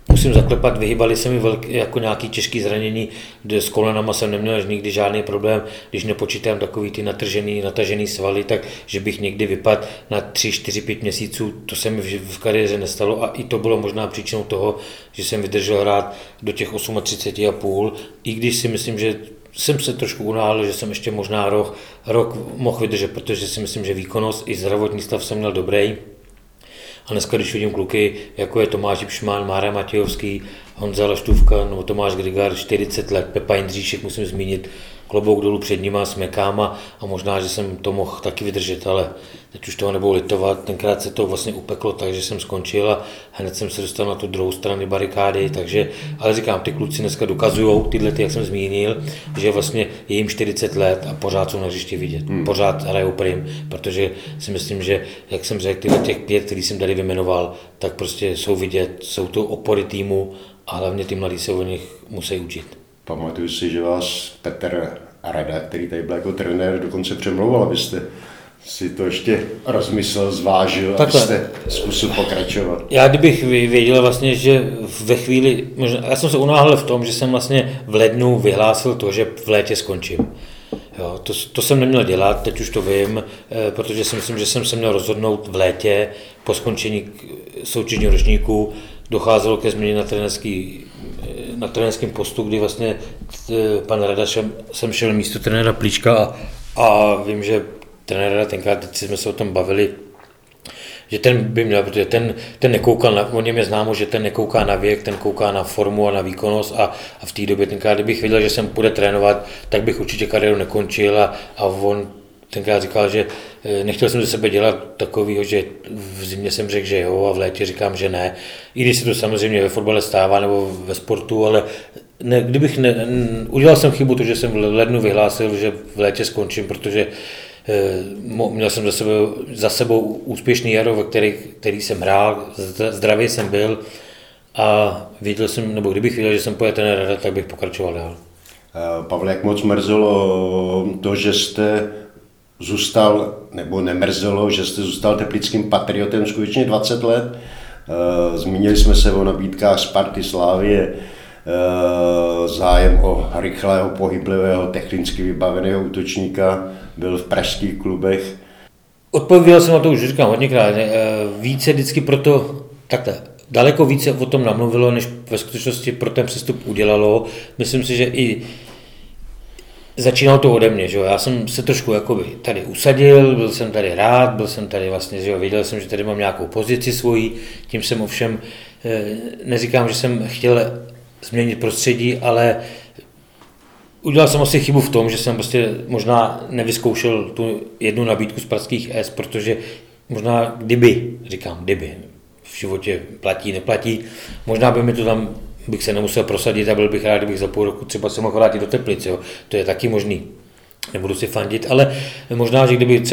musím zaklepat, vyhýbali se mi velký, jako nějaký těžký zranění, kde s kolenama jsem neměl nikdy žádný problém, když nepočítám takový ty natržený, natažený svaly, tak že bych někdy vypadl na 3, 4, 5 měsíců, to se mi v, kariéře nestalo a i to bylo možná příčinou toho, že jsem vydržel hrát do těch 38 a půl, i když si myslím, že jsem se trošku unálil, že jsem ještě možná rok, rok mohl vydržet, protože si myslím, že výkonnost i zdravotní stav jsem měl dobrý. A dneska, když vidím kluky, jako je Tomáš Pšmán, Mára Matějovský, Honza Laštůvka nebo Tomáš Grigar, 40 let, Pepa Jindříšek, musím zmínit, klobouk dolů před nima s mekama a možná, že jsem to mohl taky vydržet, ale teď už toho nebudu litovat. Tenkrát se to vlastně upeklo tak, že jsem skončil a hned jsem se dostal na tu druhou stranu barikády, takže, ale říkám, ty kluci dneska dokazují, tyhle, ty, jak jsem zmínil, že vlastně je jim 40 let a pořád jsou na hřišti vidět, hmm. pořád hrajou prim, protože si myslím, že, jak jsem řekl, tyhle těch pět, který jsem tady vymenoval, tak prostě jsou vidět, jsou to opory týmu a hlavně ty mladí se o nich musí učit. Pamatuju si, že vás Petr Rada, který tady byl jako trenér, dokonce přemlouval, abyste si to ještě rozmyslel, zvážil, Takhle. abyste zkusil pokračovat. Já kdybych věděl vlastně, že ve chvíli, možná, já jsem se unáhl v tom, že jsem vlastně v lednu vyhlásil to, že v létě skončím. Jo, to, to jsem neměl dělat, teď už to vím, eh, protože si myslím, že jsem se měl rozhodnout v létě po skončení soutěžního ročníku. Docházelo ke změně na trenerský na trenérském postu, kdy vlastně pan Rada jsem šel místo trenéra Plíčka a, a vím, že trenér Rada tenkrát, teď jsme se o tom bavili, že ten by měl, protože ten, ten nekoukal, na, o něm je známo, že ten nekouká na věk, ten kouká na formu a na výkonnost a, a v té době tenkrát, kdybych věděl, že jsem půjde trénovat, tak bych určitě kariéru nekončil a, a on tenkrát říkal, že eh, nechtěl jsem ze sebe dělat takového, že v zimě jsem řekl, že jo, a v létě říkám, že ne. I když se to samozřejmě ve fotbale stává nebo ve sportu, ale ne, kdybych ne, udělal jsem chybu, to, že jsem v lednu vyhlásil, že v létě skončím, protože eh, měl jsem za sebou, za sebou úspěšný jaro, ve který, který jsem hrál, zdravý jsem byl a věděl jsem, nebo kdybych věděl, že jsem pojet ten rada, tak bych pokračoval dál. Eh, Pavle, jak moc mrzelo to, že jste zůstal, nebo nemrzelo, že jste zůstal teplickým patriotem skutečně 20 let. Eh, zmínili jsme se o nabídkách Sparty Slávie, eh, zájem o rychlého, pohyblivého, technicky vybaveného útočníka, byl v pražských klubech. Odpověděl jsem na to už říkám hodněkrát. Eh, více vždycky proto, takhle, daleko více o tom namluvilo, než ve skutečnosti pro ten přestup udělalo. Myslím si, že i začínalo to ode mě, že jo? já jsem se trošku jakoby tady usadil, byl jsem tady rád, byl jsem tady vlastně, že jo? věděl jsem, že tady mám nějakou pozici svoji, tím jsem ovšem, eh, neříkám, že jsem chtěl změnit prostředí, ale udělal jsem asi chybu v tom, že jsem prostě možná nevyzkoušel tu jednu nabídku z pražských S, protože možná kdyby, říkám kdyby, v životě platí, neplatí, možná by mi to tam bych se nemusel prosadit a byl bych rád, kdybych za půl roku třeba se mohl vrátit do Teplic. Jo. To je taky možný. Nebudu si fandit, ale možná, že kdyby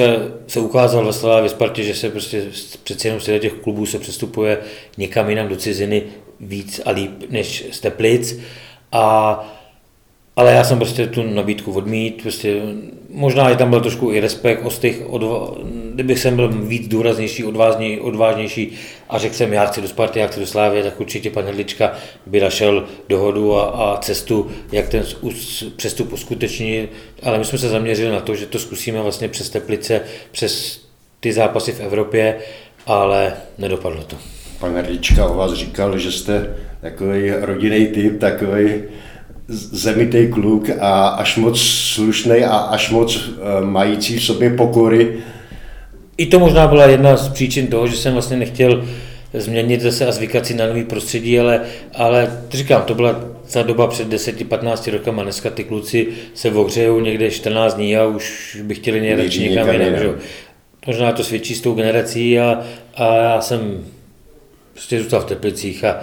se ukázal ve Slavě Spartě, že se prostě přeci jenom z těch klubů se přestupuje někam jinam do ciziny víc a líp než z Teplic. A ale já jsem prostě tu nabídku odmít, prostě možná i tam byl trošku i respekt od těch, odva, kdybych jsem byl víc důraznější, odvážnější, odvážnější a řekl jsem, já chci do Sparty, já chci do Slávy, tak určitě pan Hedlička by našel dohodu a, a cestu, jak ten přestup uskutečnit, ale my jsme se zaměřili na to, že to zkusíme vlastně přes Teplice, přes ty zápasy v Evropě, ale nedopadlo to. Pan Hedlička o vás říkal, že jste takový rodinný typ, takový zemitý kluk a až moc slušný a až moc uh, mající v sobě pokory. I to možná byla jedna z příčin toho, že jsem vlastně nechtěl změnit zase a zvykat si na nový prostředí, ale, ale říkám, to byla ta doba před 10-15 rokama, dneska ty kluci se ohřejou někde 14 dní a už by chtěli někde někam jinam. Že? Možná to svědčí s tou generací a, a já jsem prostě zůstal v Teplicích a,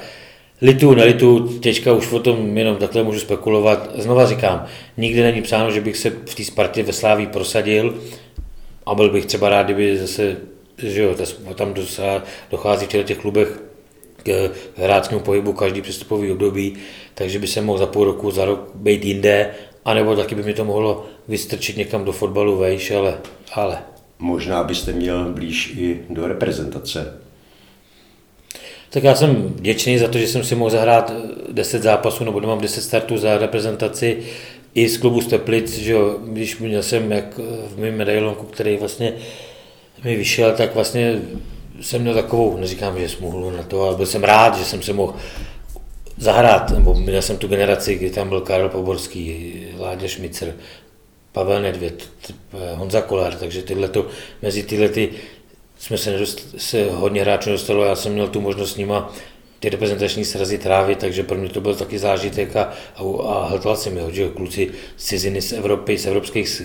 Litu, nelitu, těžka už o tom jenom takhle můžu spekulovat. Znova říkám, nikdy není psáno, že bych se v té Spartě ve Sláví prosadil a byl bych třeba rád, kdyby zase, že jo, tam dochází v těch klubech k hráčskému pohybu každý přestupový období, takže by se mohl za půl roku, za rok být jinde, anebo taky by mi to mohlo vystrčit někam do fotbalu vejš, ale, ale. Možná byste měl blíž i do reprezentace. Tak já jsem vděčný za to, že jsem si mohl zahrát 10 zápasů, nebo mám 10 startů za reprezentaci i z klubu Steplic, že jo, když měl jsem jak v mém medailonku, který vlastně mi vyšel, tak vlastně jsem měl takovou, neříkám, že smůlu na to, ale byl jsem rád, že jsem se mohl zahrát, nebo měl jsem tu generaci, kdy tam byl Karel Poborský, Láďa Šmicer, Pavel Nedvěd, Honza Kolar, takže tyhle to, mezi tyhle ty jsme se, nedost, se hodně hráčů dostalo, já jsem měl tu možnost s nima ty reprezentační srazy trávit, takže pro mě to byl taky zážitek a, a, a hltal jsem je, že kluci z ciziny z Evropy, z evropských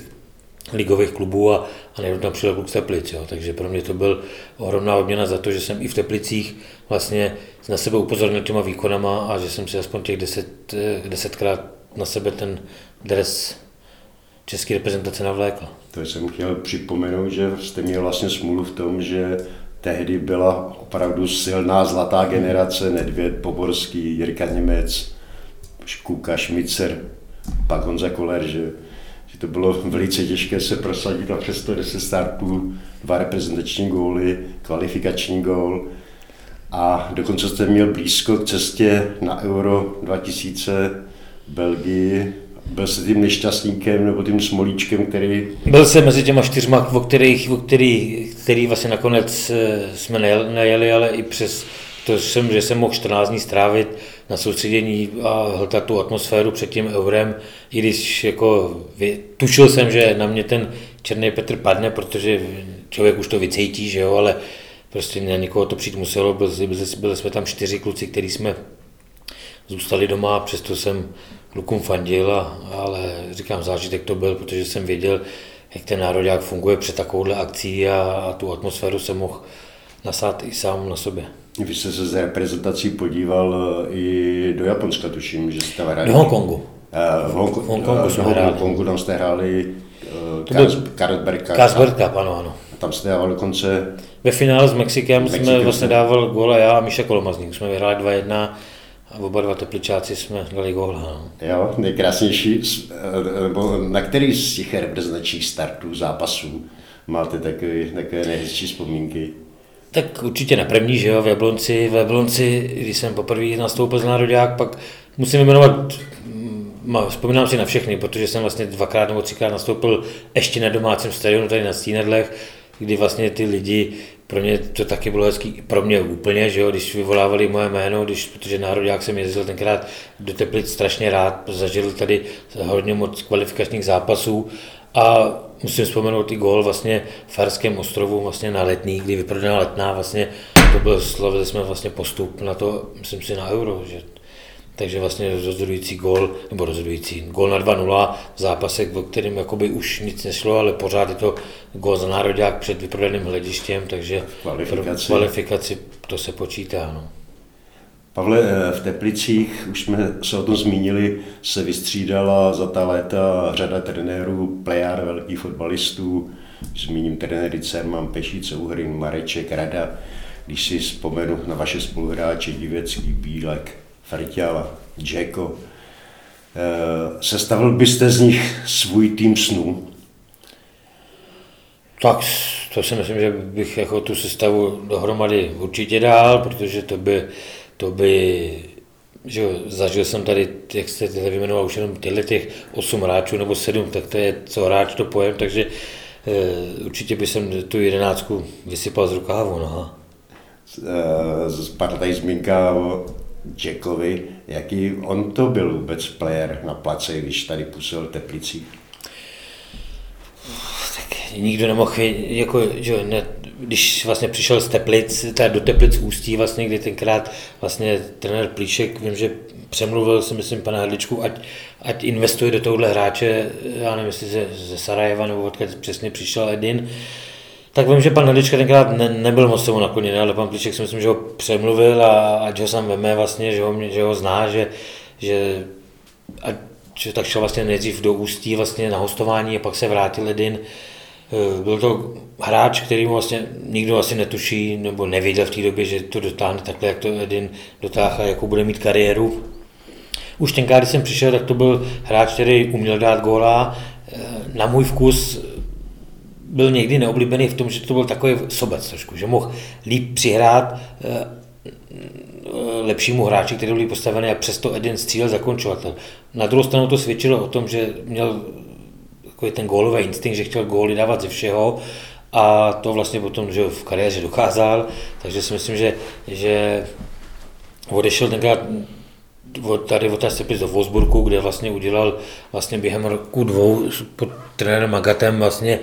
ligových klubů a, a nejenom tam přijel kluk z Teplic, jo. takže pro mě to byl ohromná odměna za to, že jsem i v Teplicích vlastně na sebe upozornil těma výkonama a že jsem si aspoň těch deset, eh, desetkrát na sebe ten dres české reprezentace navlékla. To jsem chtěl připomenout, že jste měl vlastně smůlu v tom, že tehdy byla opravdu silná zlatá generace, Nedvěd, Poborský, Jirka Němec, Škuka, Šmicer, pak Honza Koler, že, že to bylo velice těžké se prosadit a přesto 10 startů, dva reprezentační góly, kvalifikační gól. A dokonce jste měl blízko k cestě na Euro 2000 Belgii, byl jsi tím nešťastníkem nebo tím smolíčkem, který... Byl jsem mezi těma čtyřma, o kterých, o který, který vlastně nakonec eh, jsme nejeli, ale i přes to, jsem, že jsem mohl 14 dní strávit na soustředění a hltat tu atmosféru před tím eurem, i když jako tušil jsem, že na mě ten černý Petr padne, protože člověk už to vycejtí, že jo, ale prostě na někoho to přijít muselo, byli, byli, byli jsme tam čtyři kluci, který jsme zůstali doma, přesto jsem klukům fandil, a, ale říkám, zážitek to byl, protože jsem věděl, jak ten národák funguje před takovouhle akcí a, a tu atmosféru jsem mohl nasát i sám na sobě. Vy jste se z reprezentací podíval eh, i do Japonska, tuším, že jste hráli. Do Hongkongu. Uh, v, Hong- v Hongkongu jsme hráli. Hongkongu tam jste hráli Carlsberg Cup. Carlsberg Cup, ano, ano. Tam jste dával dokonce... Ve finále s Mexikem, Mexikem jsme vlastně dával góla já a Míša Kolomazník. Jsme vyhráli 2-1 a oba dva tepličáci jsme dali gól. No. Jo, nejkrásnější, nebo na který z těch reprezentačních startů, zápasů máte takové, takové nejhezčí vzpomínky? Tak určitě na první, že jo, v Jablonci, v Jablonci, když jsem poprvé nastoupil z národák, pak musím jmenovat, mm, vzpomínám si na všechny, protože jsem vlastně dvakrát nebo třikrát nastoupil ještě na domácím stadionu tady na Stínedlech, kdy vlastně ty lidi, pro mě to taky bylo hezký, pro mě úplně, že jo, když vyvolávali moje jméno, když, protože národák jsem jezdil tenkrát do Teplic strašně rád, zažil tady hodně moc kvalifikačních zápasů a musím vzpomenout i gól vlastně v Farském ostrovu vlastně na letní, kdy vyprodaná letná vlastně, to byl, slavili jsme vlastně postup na to, myslím si na euro, že takže vlastně rozhodující gól, nebo rozhodující gól na 2-0 v zápase, v kterém jakoby už nic nešlo, ale pořád je to gól za národák před vyprodaným hledištěm, takže kvalifikaci. kvalifikaci to se počítá. No. Pavle, eh, v Teplicích, už jsme se o tom zmínili, se vystřídala za ta léta řada trenérů, plejár velkých fotbalistů, zmíním trenéry Cerman, Pešíce, Uhrin, Mareček, Rada, když si vzpomenu na vaše spoluhráče Divecký, Bílek, Frťala, Jacko, eh, sestavil byste z nich svůj tým snů? Tak to si myslím, že bych jako tu sestavu dohromady určitě dál, protože to by, to by že jo, zažil jsem tady, jak jste tady vyjmenoval, už jenom těchto těch osm hráčů nebo sedm, tak to je co hráč to pojem, takže e, určitě by jsem tu jedenáctku vysypal z rukávu. No. Spadla tady zmínka o Jackovi, jaký on to byl vůbec player na place, když tady působil v Teplicích? Tak nikdo nemohl, jako, že ne, když vlastně přišel z Teplic, teda do Teplic Ústí, vlastně, kdy tenkrát vlastně trenér Plíšek, vím, že přemluvil si myslím pana Hrdličku, ať, ať investuje do tohohle hráče, já nevím, jestli ze, ze Sarajeva nebo odkud přesně přišel Edin, tak vím, že pan Hrdlička tenkrát ne, nebyl moc tomu nakloněný, ale pan Plíček si myslím, že ho přemluvil a ať ho sám veme vlastně, že ho, že ho zná, že, že, a, že tak šel vlastně nejdřív do Ústí vlastně na hostování a pak se vrátil Edin. Eh, byl to hráč, který mu vlastně nikdo asi netuší nebo nevěděl v té době, že to dotáhne takhle, jak to Edin dotáhne jakou bude mít kariéru. Už tenkrát, když jsem přišel, tak to byl hráč, který uměl dát góla. Eh, na můj vkus byl někdy neoblíbený v tom, že to byl takový sobec trošku, že mohl líp přihrát eh, lepšímu hráči, který byl postavený a přesto jeden střílel zakončovatel. Na druhou stranu to svědčilo o tom, že měl takový ten gólový instinkt, že chtěl góly dávat ze všeho a to vlastně potom že v kariéře dokázal, takže si myslím, že, že odešel tenkrát tady od té do Wolfsburgu, kde vlastně udělal vlastně během roku dvou pod trenérem Magatem vlastně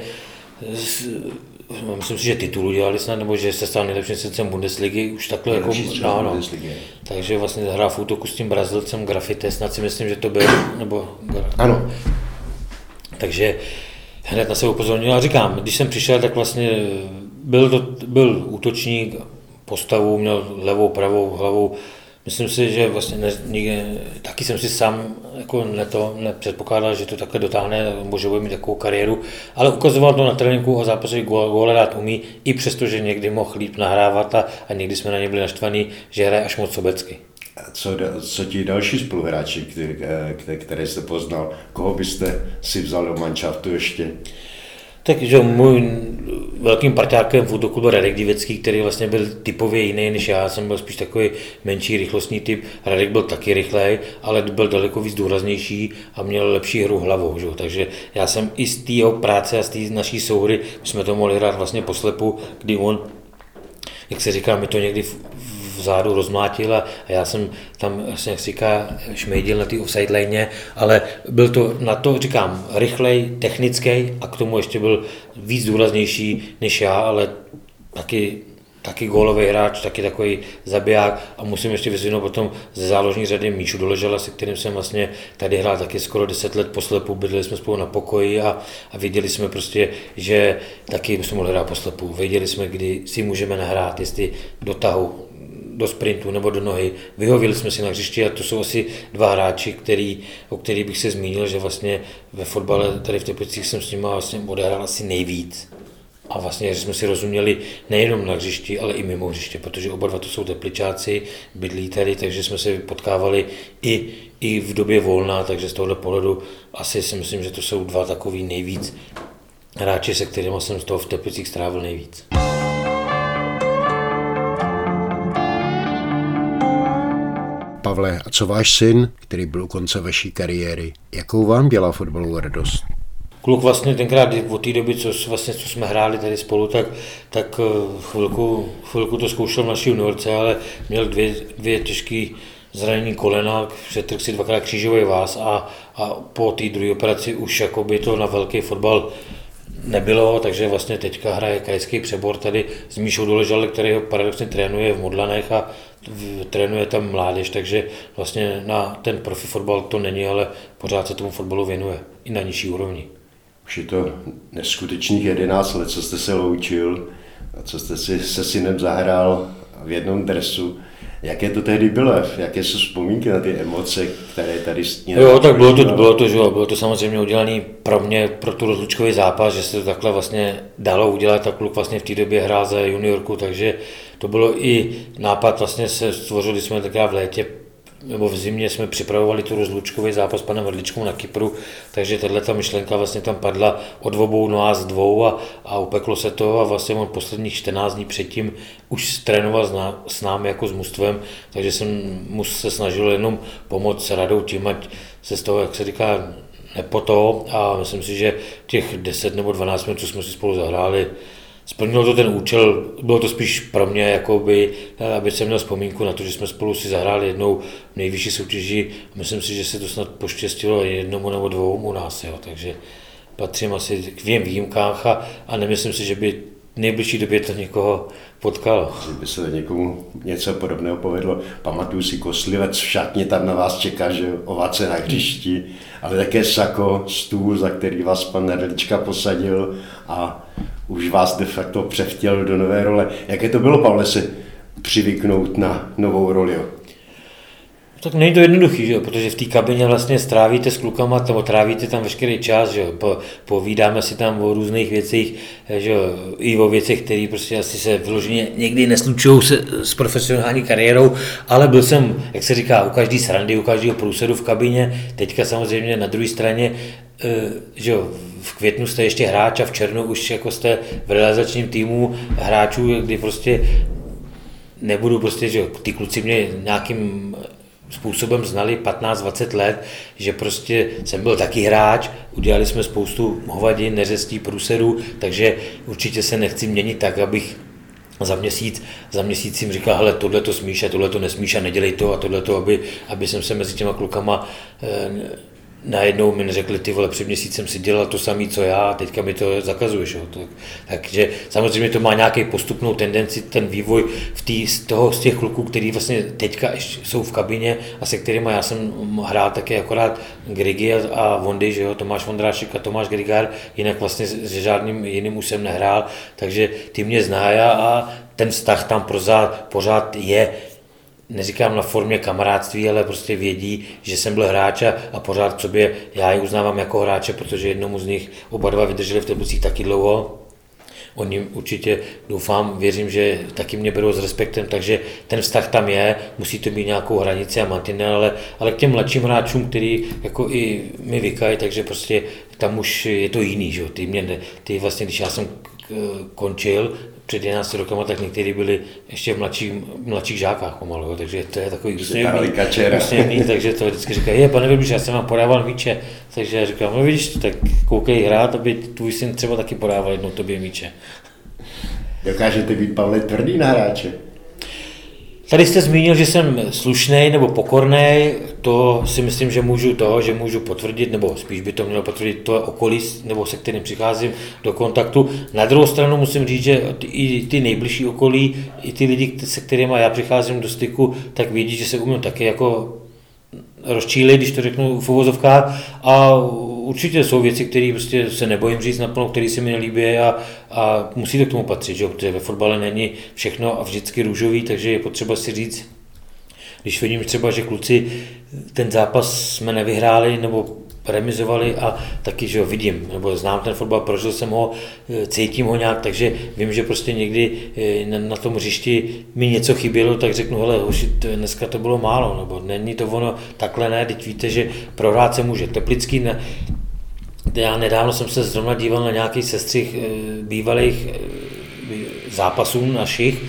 myslím si, že titulu dělali snad, nebo že se stal nejlepším srdcem Bundesligy, už takhle jako, no, no. Takže vlastně hrál v útoku s tím Brazilcem Grafite, snad si myslím, že to byl, nebo... Ano. Takže hned na sebe upozornil a říkám, když jsem přišel, tak vlastně byl, to, byl útočník, postavu, měl levou, pravou, hlavou, Myslím si, že vlastně ne, nikdy, taky jsem si sám jako ne to, nepředpokládal, že to takhle dotáhne, že bude mít takovou kariéru, ale ukazoval to na tréninku a zápasy góle dát umí, i přesto, že někdy mohl líp nahrávat a, a někdy jsme na ně byli naštvaní, že hraje až moc sobecky. Co, co ti další spoluhráči, které, které, které jste poznal, koho byste si vzal do manšaftu ještě? Takže můj velkým parťákem byl Radek Divecký, který vlastně byl typově jiný než já. Jsem byl spíš takový menší rychlostní typ. Radek byl taky rychlej, ale byl daleko víc důraznější a měl lepší hru hlavou. Že? Takže já jsem i z té jeho práce a z té naší souhry, jsme to mohli hrát vlastně poslepu, kdy on jak se říká, mi to někdy vzadu rozmlátil a já jsem tam, vlastně, jak říká, šmejdil na té offside line, ale byl to na to, říkám, rychlej, technický a k tomu ještě byl víc důraznější než já, ale taky taky gólový hráč, taky takový zabiják a musím ještě vyzvinout potom ze záložní řady Míšu Doležela, se kterým jsem vlastně tady hrál taky skoro 10 let poslepu, bydleli jsme spolu na pokoji a, a věděli jsme prostě, že taky jsme mohli hrát poslepu. Věděli jsme, kdy si můžeme nahrát, jestli do tahu, do sprintu nebo do nohy. Vyhovili jsme si na hřišti a to jsou asi dva hráči, který, o kterých bych se zmínil, že vlastně ve fotbale tady v Teplicích jsem s nimi vlastně odehrál asi nejvíc. A vlastně, že jsme si rozuměli nejenom na hřišti, ale i mimo hřiště, protože oba dva to jsou tepličáci, bydlí tady, takže jsme se potkávali i, i v době volna, takže z tohohle pohledu asi si myslím, že to jsou dva takový nejvíc hráči, se kterými jsem z toho v Teplicích strávil nejvíc. Pavle, a co váš syn, který byl u konce vaší kariéry, jakou vám dělá fotbalovou radost? kluk vlastně tenkrát od té doby, co, vlastně, co jsme hráli tady spolu, tak, tak eh, chvilku, chvilku to zkoušel v naší juniorce, ale měl dvě, dvě těžké zranění kolena, přetrh si dvakrát křížový vás a, a po té druhé operaci už jako by to na velký fotbal nebylo, takže vlastně teďka hraje krajský přebor tady s Míšou Doležale, který ho paradoxně trénuje v Modlanech a trénuje tam mládež, takže vlastně na ten profi fotbal to není, ale pořád se tomu fotbalu věnuje i na nižší úrovni. Už je to neskutečných 11 let, co jste se loučil a co jste si se synem zahrál v jednom dresu. Jaké to tehdy bylo? Jaké jsou vzpomínky na ty emoce, které tady s tím? Jo, tak bylo to, bylo to, že bylo to samozřejmě udělané pro mě, pro tu rozlučkový zápas, že se to takhle vlastně dalo udělat, tak kluk vlastně v té době hrál za juniorku, takže to bylo i nápad, vlastně se stvořili jsme takhle v létě nebo v zimě jsme připravovali tu rozlučkový zápas s panem Vedličkou na Kypru, takže tahle ta myšlenka vlastně tam padla od obou nás dvou a, a upeklo se to a vlastně on posledních 14 dní předtím už trénoval s, ná, s námi jako s mužstvem, takže jsem mu se snažil jenom pomoct radou tím, ať se z toho, jak se říká, nepoto a myslím si, že těch 10 nebo 12 minut, co jsme si spolu zahráli, Splnilo to ten účel, bylo to spíš pro mě, jakoby, aby jsem měl vzpomínku na to, že jsme spolu si zahráli jednou v nejvyšší soutěži. Myslím si, že se to snad poštěstilo jednomu nebo dvou u nás, jo. takže patřím asi k dvěm výjimkách a, a nemyslím si, že by v nejbližší době to někoho potkalo. Že by se někomu něco podobného povedlo. Pamatuju si Koslivec v šatně, tam na vás čeká, že ovace na hřišti, ale také sako, stůl, za který vás pan Nerlička posadil a už vás de facto převtěl do nové role. Jaké to bylo, Pavle, se přivyknout na novou roli? Tak není to jednoduchý, že? protože v té kabině vlastně strávíte s klukama, nebo trávíte tam veškerý čas, že? Po, povídáme si tam o různých věcech, že? i o věcech, které prostě asi se vyloženě někdy neslučují se, s profesionální kariérou, ale byl jsem, jak se říká, u každý srandy, u každého průsedu v kabině, teďka samozřejmě na druhé straně, eh, že v květnu jste ještě hráč a v červnu už jako jste v realizačním týmu hráčů, kdy prostě nebudu prostě, že ty kluci mě nějakým způsobem znali 15-20 let, že prostě jsem byl taky hráč, udělali jsme spoustu hovadin, neřestí, průserů, takže určitě se nechci měnit tak, abych za měsíc, za měsíc jim říkal, hele, tohle to smíš a tohle to nesmíš a nedělej to a tohle to, aby, aby jsem se mezi těma klukama eh, najednou mi neřekli, ty vole, před měsícem si dělal to samé, co já, teďka mi to zakazuješ. Jo. Tak, takže samozřejmě to má nějaký postupnou tendenci, ten vývoj v tý, z, toho, z těch kluků, který vlastně teďka jsou v kabině a se kterými já jsem hrál také akorát Grigy a, a Vondy, že jo, Tomáš Vondrášek a Tomáš Grigár, jinak vlastně s žádným jiným už jsem nehrál, takže ty mě znají a ten vztah tam pořád, pořád je neříkám na formě kamarádství, ale prostě vědí, že jsem byl hráč a, a pořád sobě já je uznávám jako hráče, protože jednomu z nich oba dva vydrželi v Teblicích taky dlouho. Oni určitě doufám, věřím, že taky mě berou s respektem, takže ten vztah tam je, musí to být nějakou hranici a mantinel, ale, ale k těm mladším hráčům, který jako i mi vykají, takže prostě tam už je to jiný, že? Ty, mě, ty vlastně, když já jsem končil, před 11 rokama, tak někteří byli ještě v mladších, mladších žákách pomalu, jo, takže to je takový úsměvný, takže to vždycky říkají, je, pane Vilbíš, já jsem vám podával míče, takže já říkám, no vidíš, tak koukej hrát, aby tvůj syn třeba taky podával jednou tobě míče. Dokážete být, Pavle, tvrdý na hráče? Tady jste zmínil, že jsem slušný nebo pokorný, to si myslím, že můžu to, že můžu potvrdit, nebo spíš by to mělo potvrdit to okolí, nebo se kterým přicházím do kontaktu. Na druhou stranu musím říct, že i ty nejbližší okolí, i ty lidi, se kterými já přicházím do styku, tak vědí, že se umím taky jako rozčílit, když to řeknu v uvozovkách. A určitě jsou věci, které prostě se nebojím říct naplno, které se mi nelíbí a, a musí to k tomu patřit, že? protože ve fotbale není všechno a vždycky růžový, takže je potřeba si říct, když vidím třeba, že kluci ten zápas jsme nevyhráli nebo remizovali a taky, že ho vidím, nebo znám ten fotbal, prožil jsem ho, eh, cítím ho nějak, takže vím, že prostě někdy eh, na tom hřišti mi něco chybělo, tak řeknu, hele, hoši, dneska to bylo málo, nebo není to ono, takhle ne, teď víte, že prohrát se může. Teplický, ne, já nedávno jsem se zrovna díval na nějaký sestřih eh, bývalých zápasů našich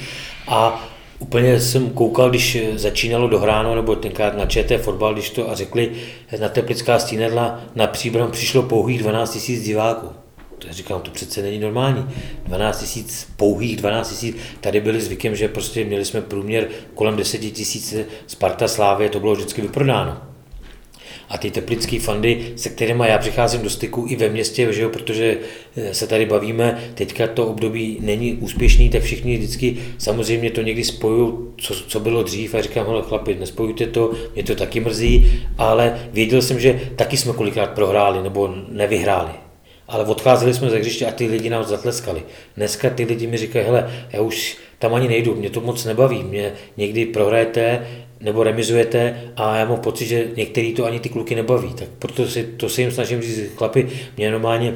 a úplně jsem koukal, když začínalo dohráno, nebo tenkrát na ČT fotbal, když to a řekli, na Teplická stínedla na příbram přišlo pouhých 12 000 diváků. To říkám, to přece není normální. 12 tisíc, pouhých 12 tisíc, tady byli zvykem, že prostě měli jsme průměr kolem 10 tisíc Sparta Slávě, to bylo vždycky vyprodáno. A ty teplické fandy, se kterými já přicházím do styku i ve městě, že jo, protože eh, se tady bavíme, teďka to období není úspěšný, tak všichni vždycky samozřejmě to někdy spojují, co, co bylo dřív a říkám, hele chlapi, nespojujte to, mě to taky mrzí, ale věděl jsem, že taky jsme kolikrát prohráli nebo nevyhráli ale odcházeli jsme ze hřiště a ty lidi nám zatleskali. Dneska ty lidi mi říkají, hele, já už tam ani nejdu, mě to moc nebaví, mě někdy prohrajete nebo remizujete a já mám pocit, že některý to ani ty kluky nebaví. Tak proto si, to se jim snažím říct, chlapi, mě normálně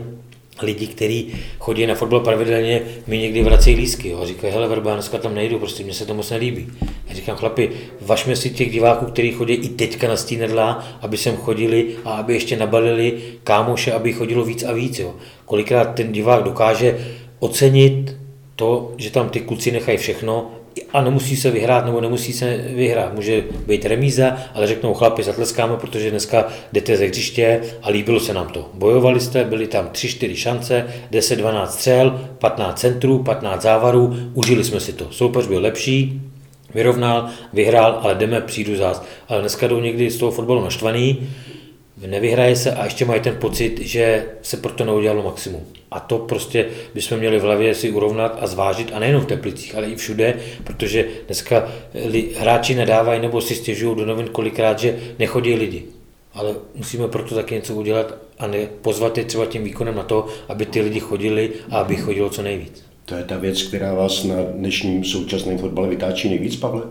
lidi, kteří chodí na fotbal pravidelně, mi někdy vracejí lísky. Jo. Říkají, hele, Verba, dneska tam nejdu, prostě mně se to moc nelíbí. Já říkám, chlapi, vašme si těch diváků, kteří chodí i teďka na stínedla, aby sem chodili a aby ještě nabalili kámoše, aby chodilo víc a víc. Jo. Kolikrát ten divák dokáže ocenit to, že tam ty kluci nechají všechno a nemusí se vyhrát nebo nemusí se vyhrát. Může být remíza, ale řeknou chlapi, zatleskáme, protože dneska jdete ze hřiště a líbilo se nám to. Bojovali jste, byly tam 3-4 šance, 10-12 střel, 15 centrů, 15 závarů, užili jsme si to. Soupeř byl lepší, vyrovnal, vyhrál, ale jdeme, přijdu zás. Ale dneska jdou někdy z toho fotbalu naštvaný, nevyhraje se a ještě mají ten pocit, že se proto neudělalo maximum. A to prostě bychom měli v hlavě si urovnat a zvážit, a nejenom v Teplicích, ale i všude, protože dneska hráči nedávají nebo si stěžují do novin kolikrát, že nechodí lidi. Ale musíme proto taky něco udělat a ne pozvat je třeba tím výkonem na to, aby ty lidi chodili a aby chodilo co nejvíc. To je ta věc, která vás na dnešním současném fotbale vytáčí nejvíc, Pavle?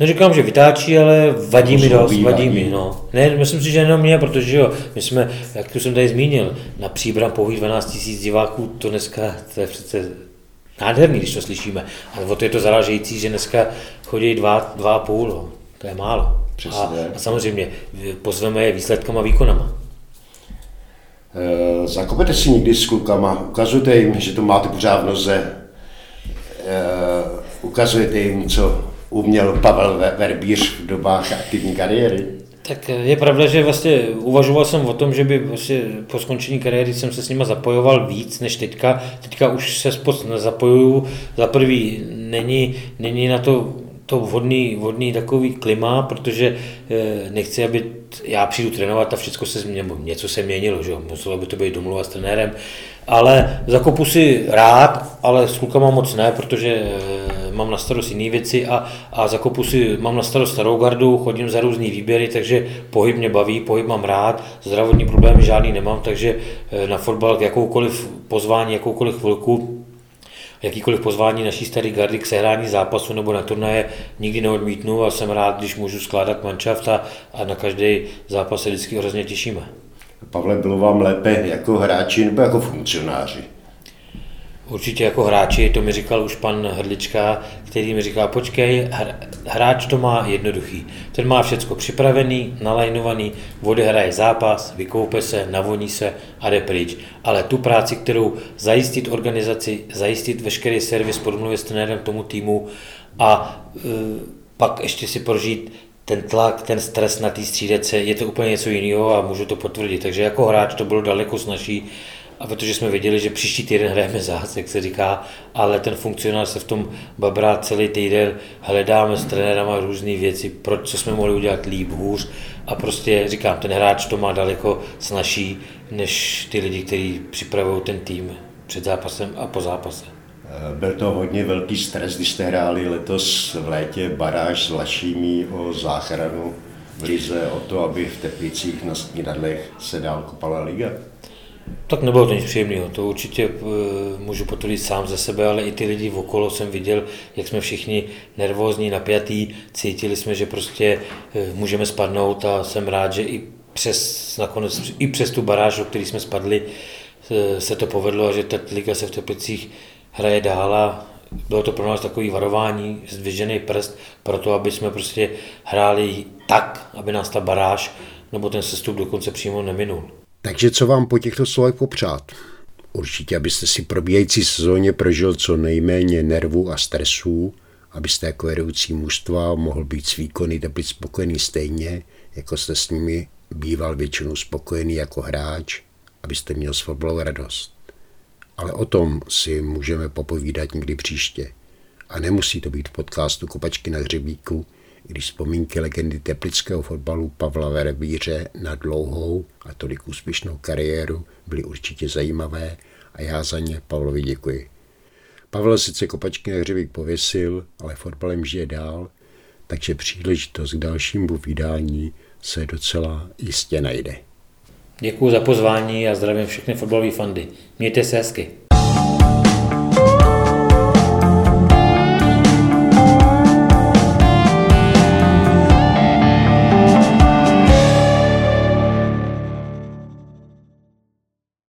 Neříkám, že vytáčí, ale vadí mi dost, vadí mi. No. Ne, myslím si, že jenom mě, protože jo, my jsme, jak tu jsem tady zmínil, na příbram pouhých 12 000 diváků, to dneska, to je přece nádherný, když to slyšíme. Ale o to je to zarážející, že dneska chodí dva, dva a půl, no. to je málo. Přesně. A, a samozřejmě pozveme je výsledkama, výkonama. E, zakopete si někdy s klukama, ukazujete jim, že to máte pořád v noze, e, ukazujete jim, co uměl Pavel Verbíř v dobách aktivní kariéry? Tak je pravda, že vlastně uvažoval jsem o tom, že by vlastně po skončení kariéry jsem se s nima zapojoval víc než teďka. Teďka už se spod nezapojuju. Za prvý není, není na to to vhodný, vhodný takový klima, protože eh, nechci, aby já přijdu trénovat a všechno se změnilo, něco se měnilo, že muselo by to být domluva s trenérem, ale zakopu si rád, ale s klukama moc ne, protože eh, mám na starost jiné věci a, a zakopu si, mám na starost starou gardu, chodím za různý výběry, takže pohyb mě baví, pohyb mám rád, zdravotní problémy žádný nemám, takže eh, na fotbal jakoukoliv pozvání, jakoukoliv chvilku, jakýkoliv pozvání naší staré gardy k sehrání zápasu nebo na turnaje nikdy neodmítnu a jsem rád, když můžu skládat manšaft a, a na každý zápas se vždycky hrozně těšíme. Pavle, bylo vám lépe jako hráči nebo jako funkcionáři? Určitě jako hráči, to mi říkal už pan Hrdlička, který mi říká, počkej, hráč to má jednoduchý. Ten má všecko připravený, nalajnovaný, odehraje zápas, vykoupe se, navoní se a jde pryč. Ale tu práci, kterou zajistit organizaci, zajistit veškerý servis podmluvě s trenérem tomu týmu a e, pak ještě si prožít ten tlak, ten stres na té střídece, je to úplně něco jiného a můžu to potvrdit. Takže jako hráč to bylo daleko snažší a protože jsme věděli, že příští týden hrajeme zás, jak se říká, ale ten funkcionář se v tom babrá celý týden, hledáme s trenérama různé věci, proč, co jsme mohli udělat líp, hůř a prostě říkám, ten hráč to má daleko snažší, než ty lidi, kteří připravují ten tým před zápasem a po zápase. Eh, byl to hodně velký stres, když jste hráli letos v létě baráž s Lašími o záchranu v Lize, o to, aby v Teplicích na snídadlech se dál kopala liga? Tak nebylo to nic příjemného, to určitě eh, můžu potvrdit sám ze sebe, ale i ty lidi v okolo jsem viděl, jak jsme všichni nervózní, napjatí, cítili jsme, že prostě eh, můžeme spadnout a jsem rád, že i přes, nakonec, i přes tu baráž, o který jsme spadli, eh, se to povedlo a že ta liga se v Teplicích hraje dál a bylo to pro nás takový varování, zdvižený prst, pro to, aby jsme prostě hráli tak, aby nás ta baráž nebo ten sestup dokonce přímo neminul. Takže co vám po těchto slovech popřát? Určitě, abyste si probíhající sezóně prožil co nejméně nervů a stresů abyste jako vedoucí mužstva mohl být s výkony Teplic spokojený stejně, jako jste s nimi býval většinou spokojený jako hráč, abyste měl s fotbalou radost. Ale o tom si můžeme popovídat někdy příště. A nemusí to být v podcastu Kopačky na hřebíku, když vzpomínky legendy teplického fotbalu Pavla Verebíře na dlouhou a tolik úspěšnou kariéru byly určitě zajímavé a já za ně Pavlovi děkuji. Pavel sice kopačky na hřebík pověsil, ale fotbalem žije dál, takže příležitost k dalšímu vydání se docela jistě najde. Děkuji za pozvání a zdravím všechny fotbalové fandy. Mějte se hezky.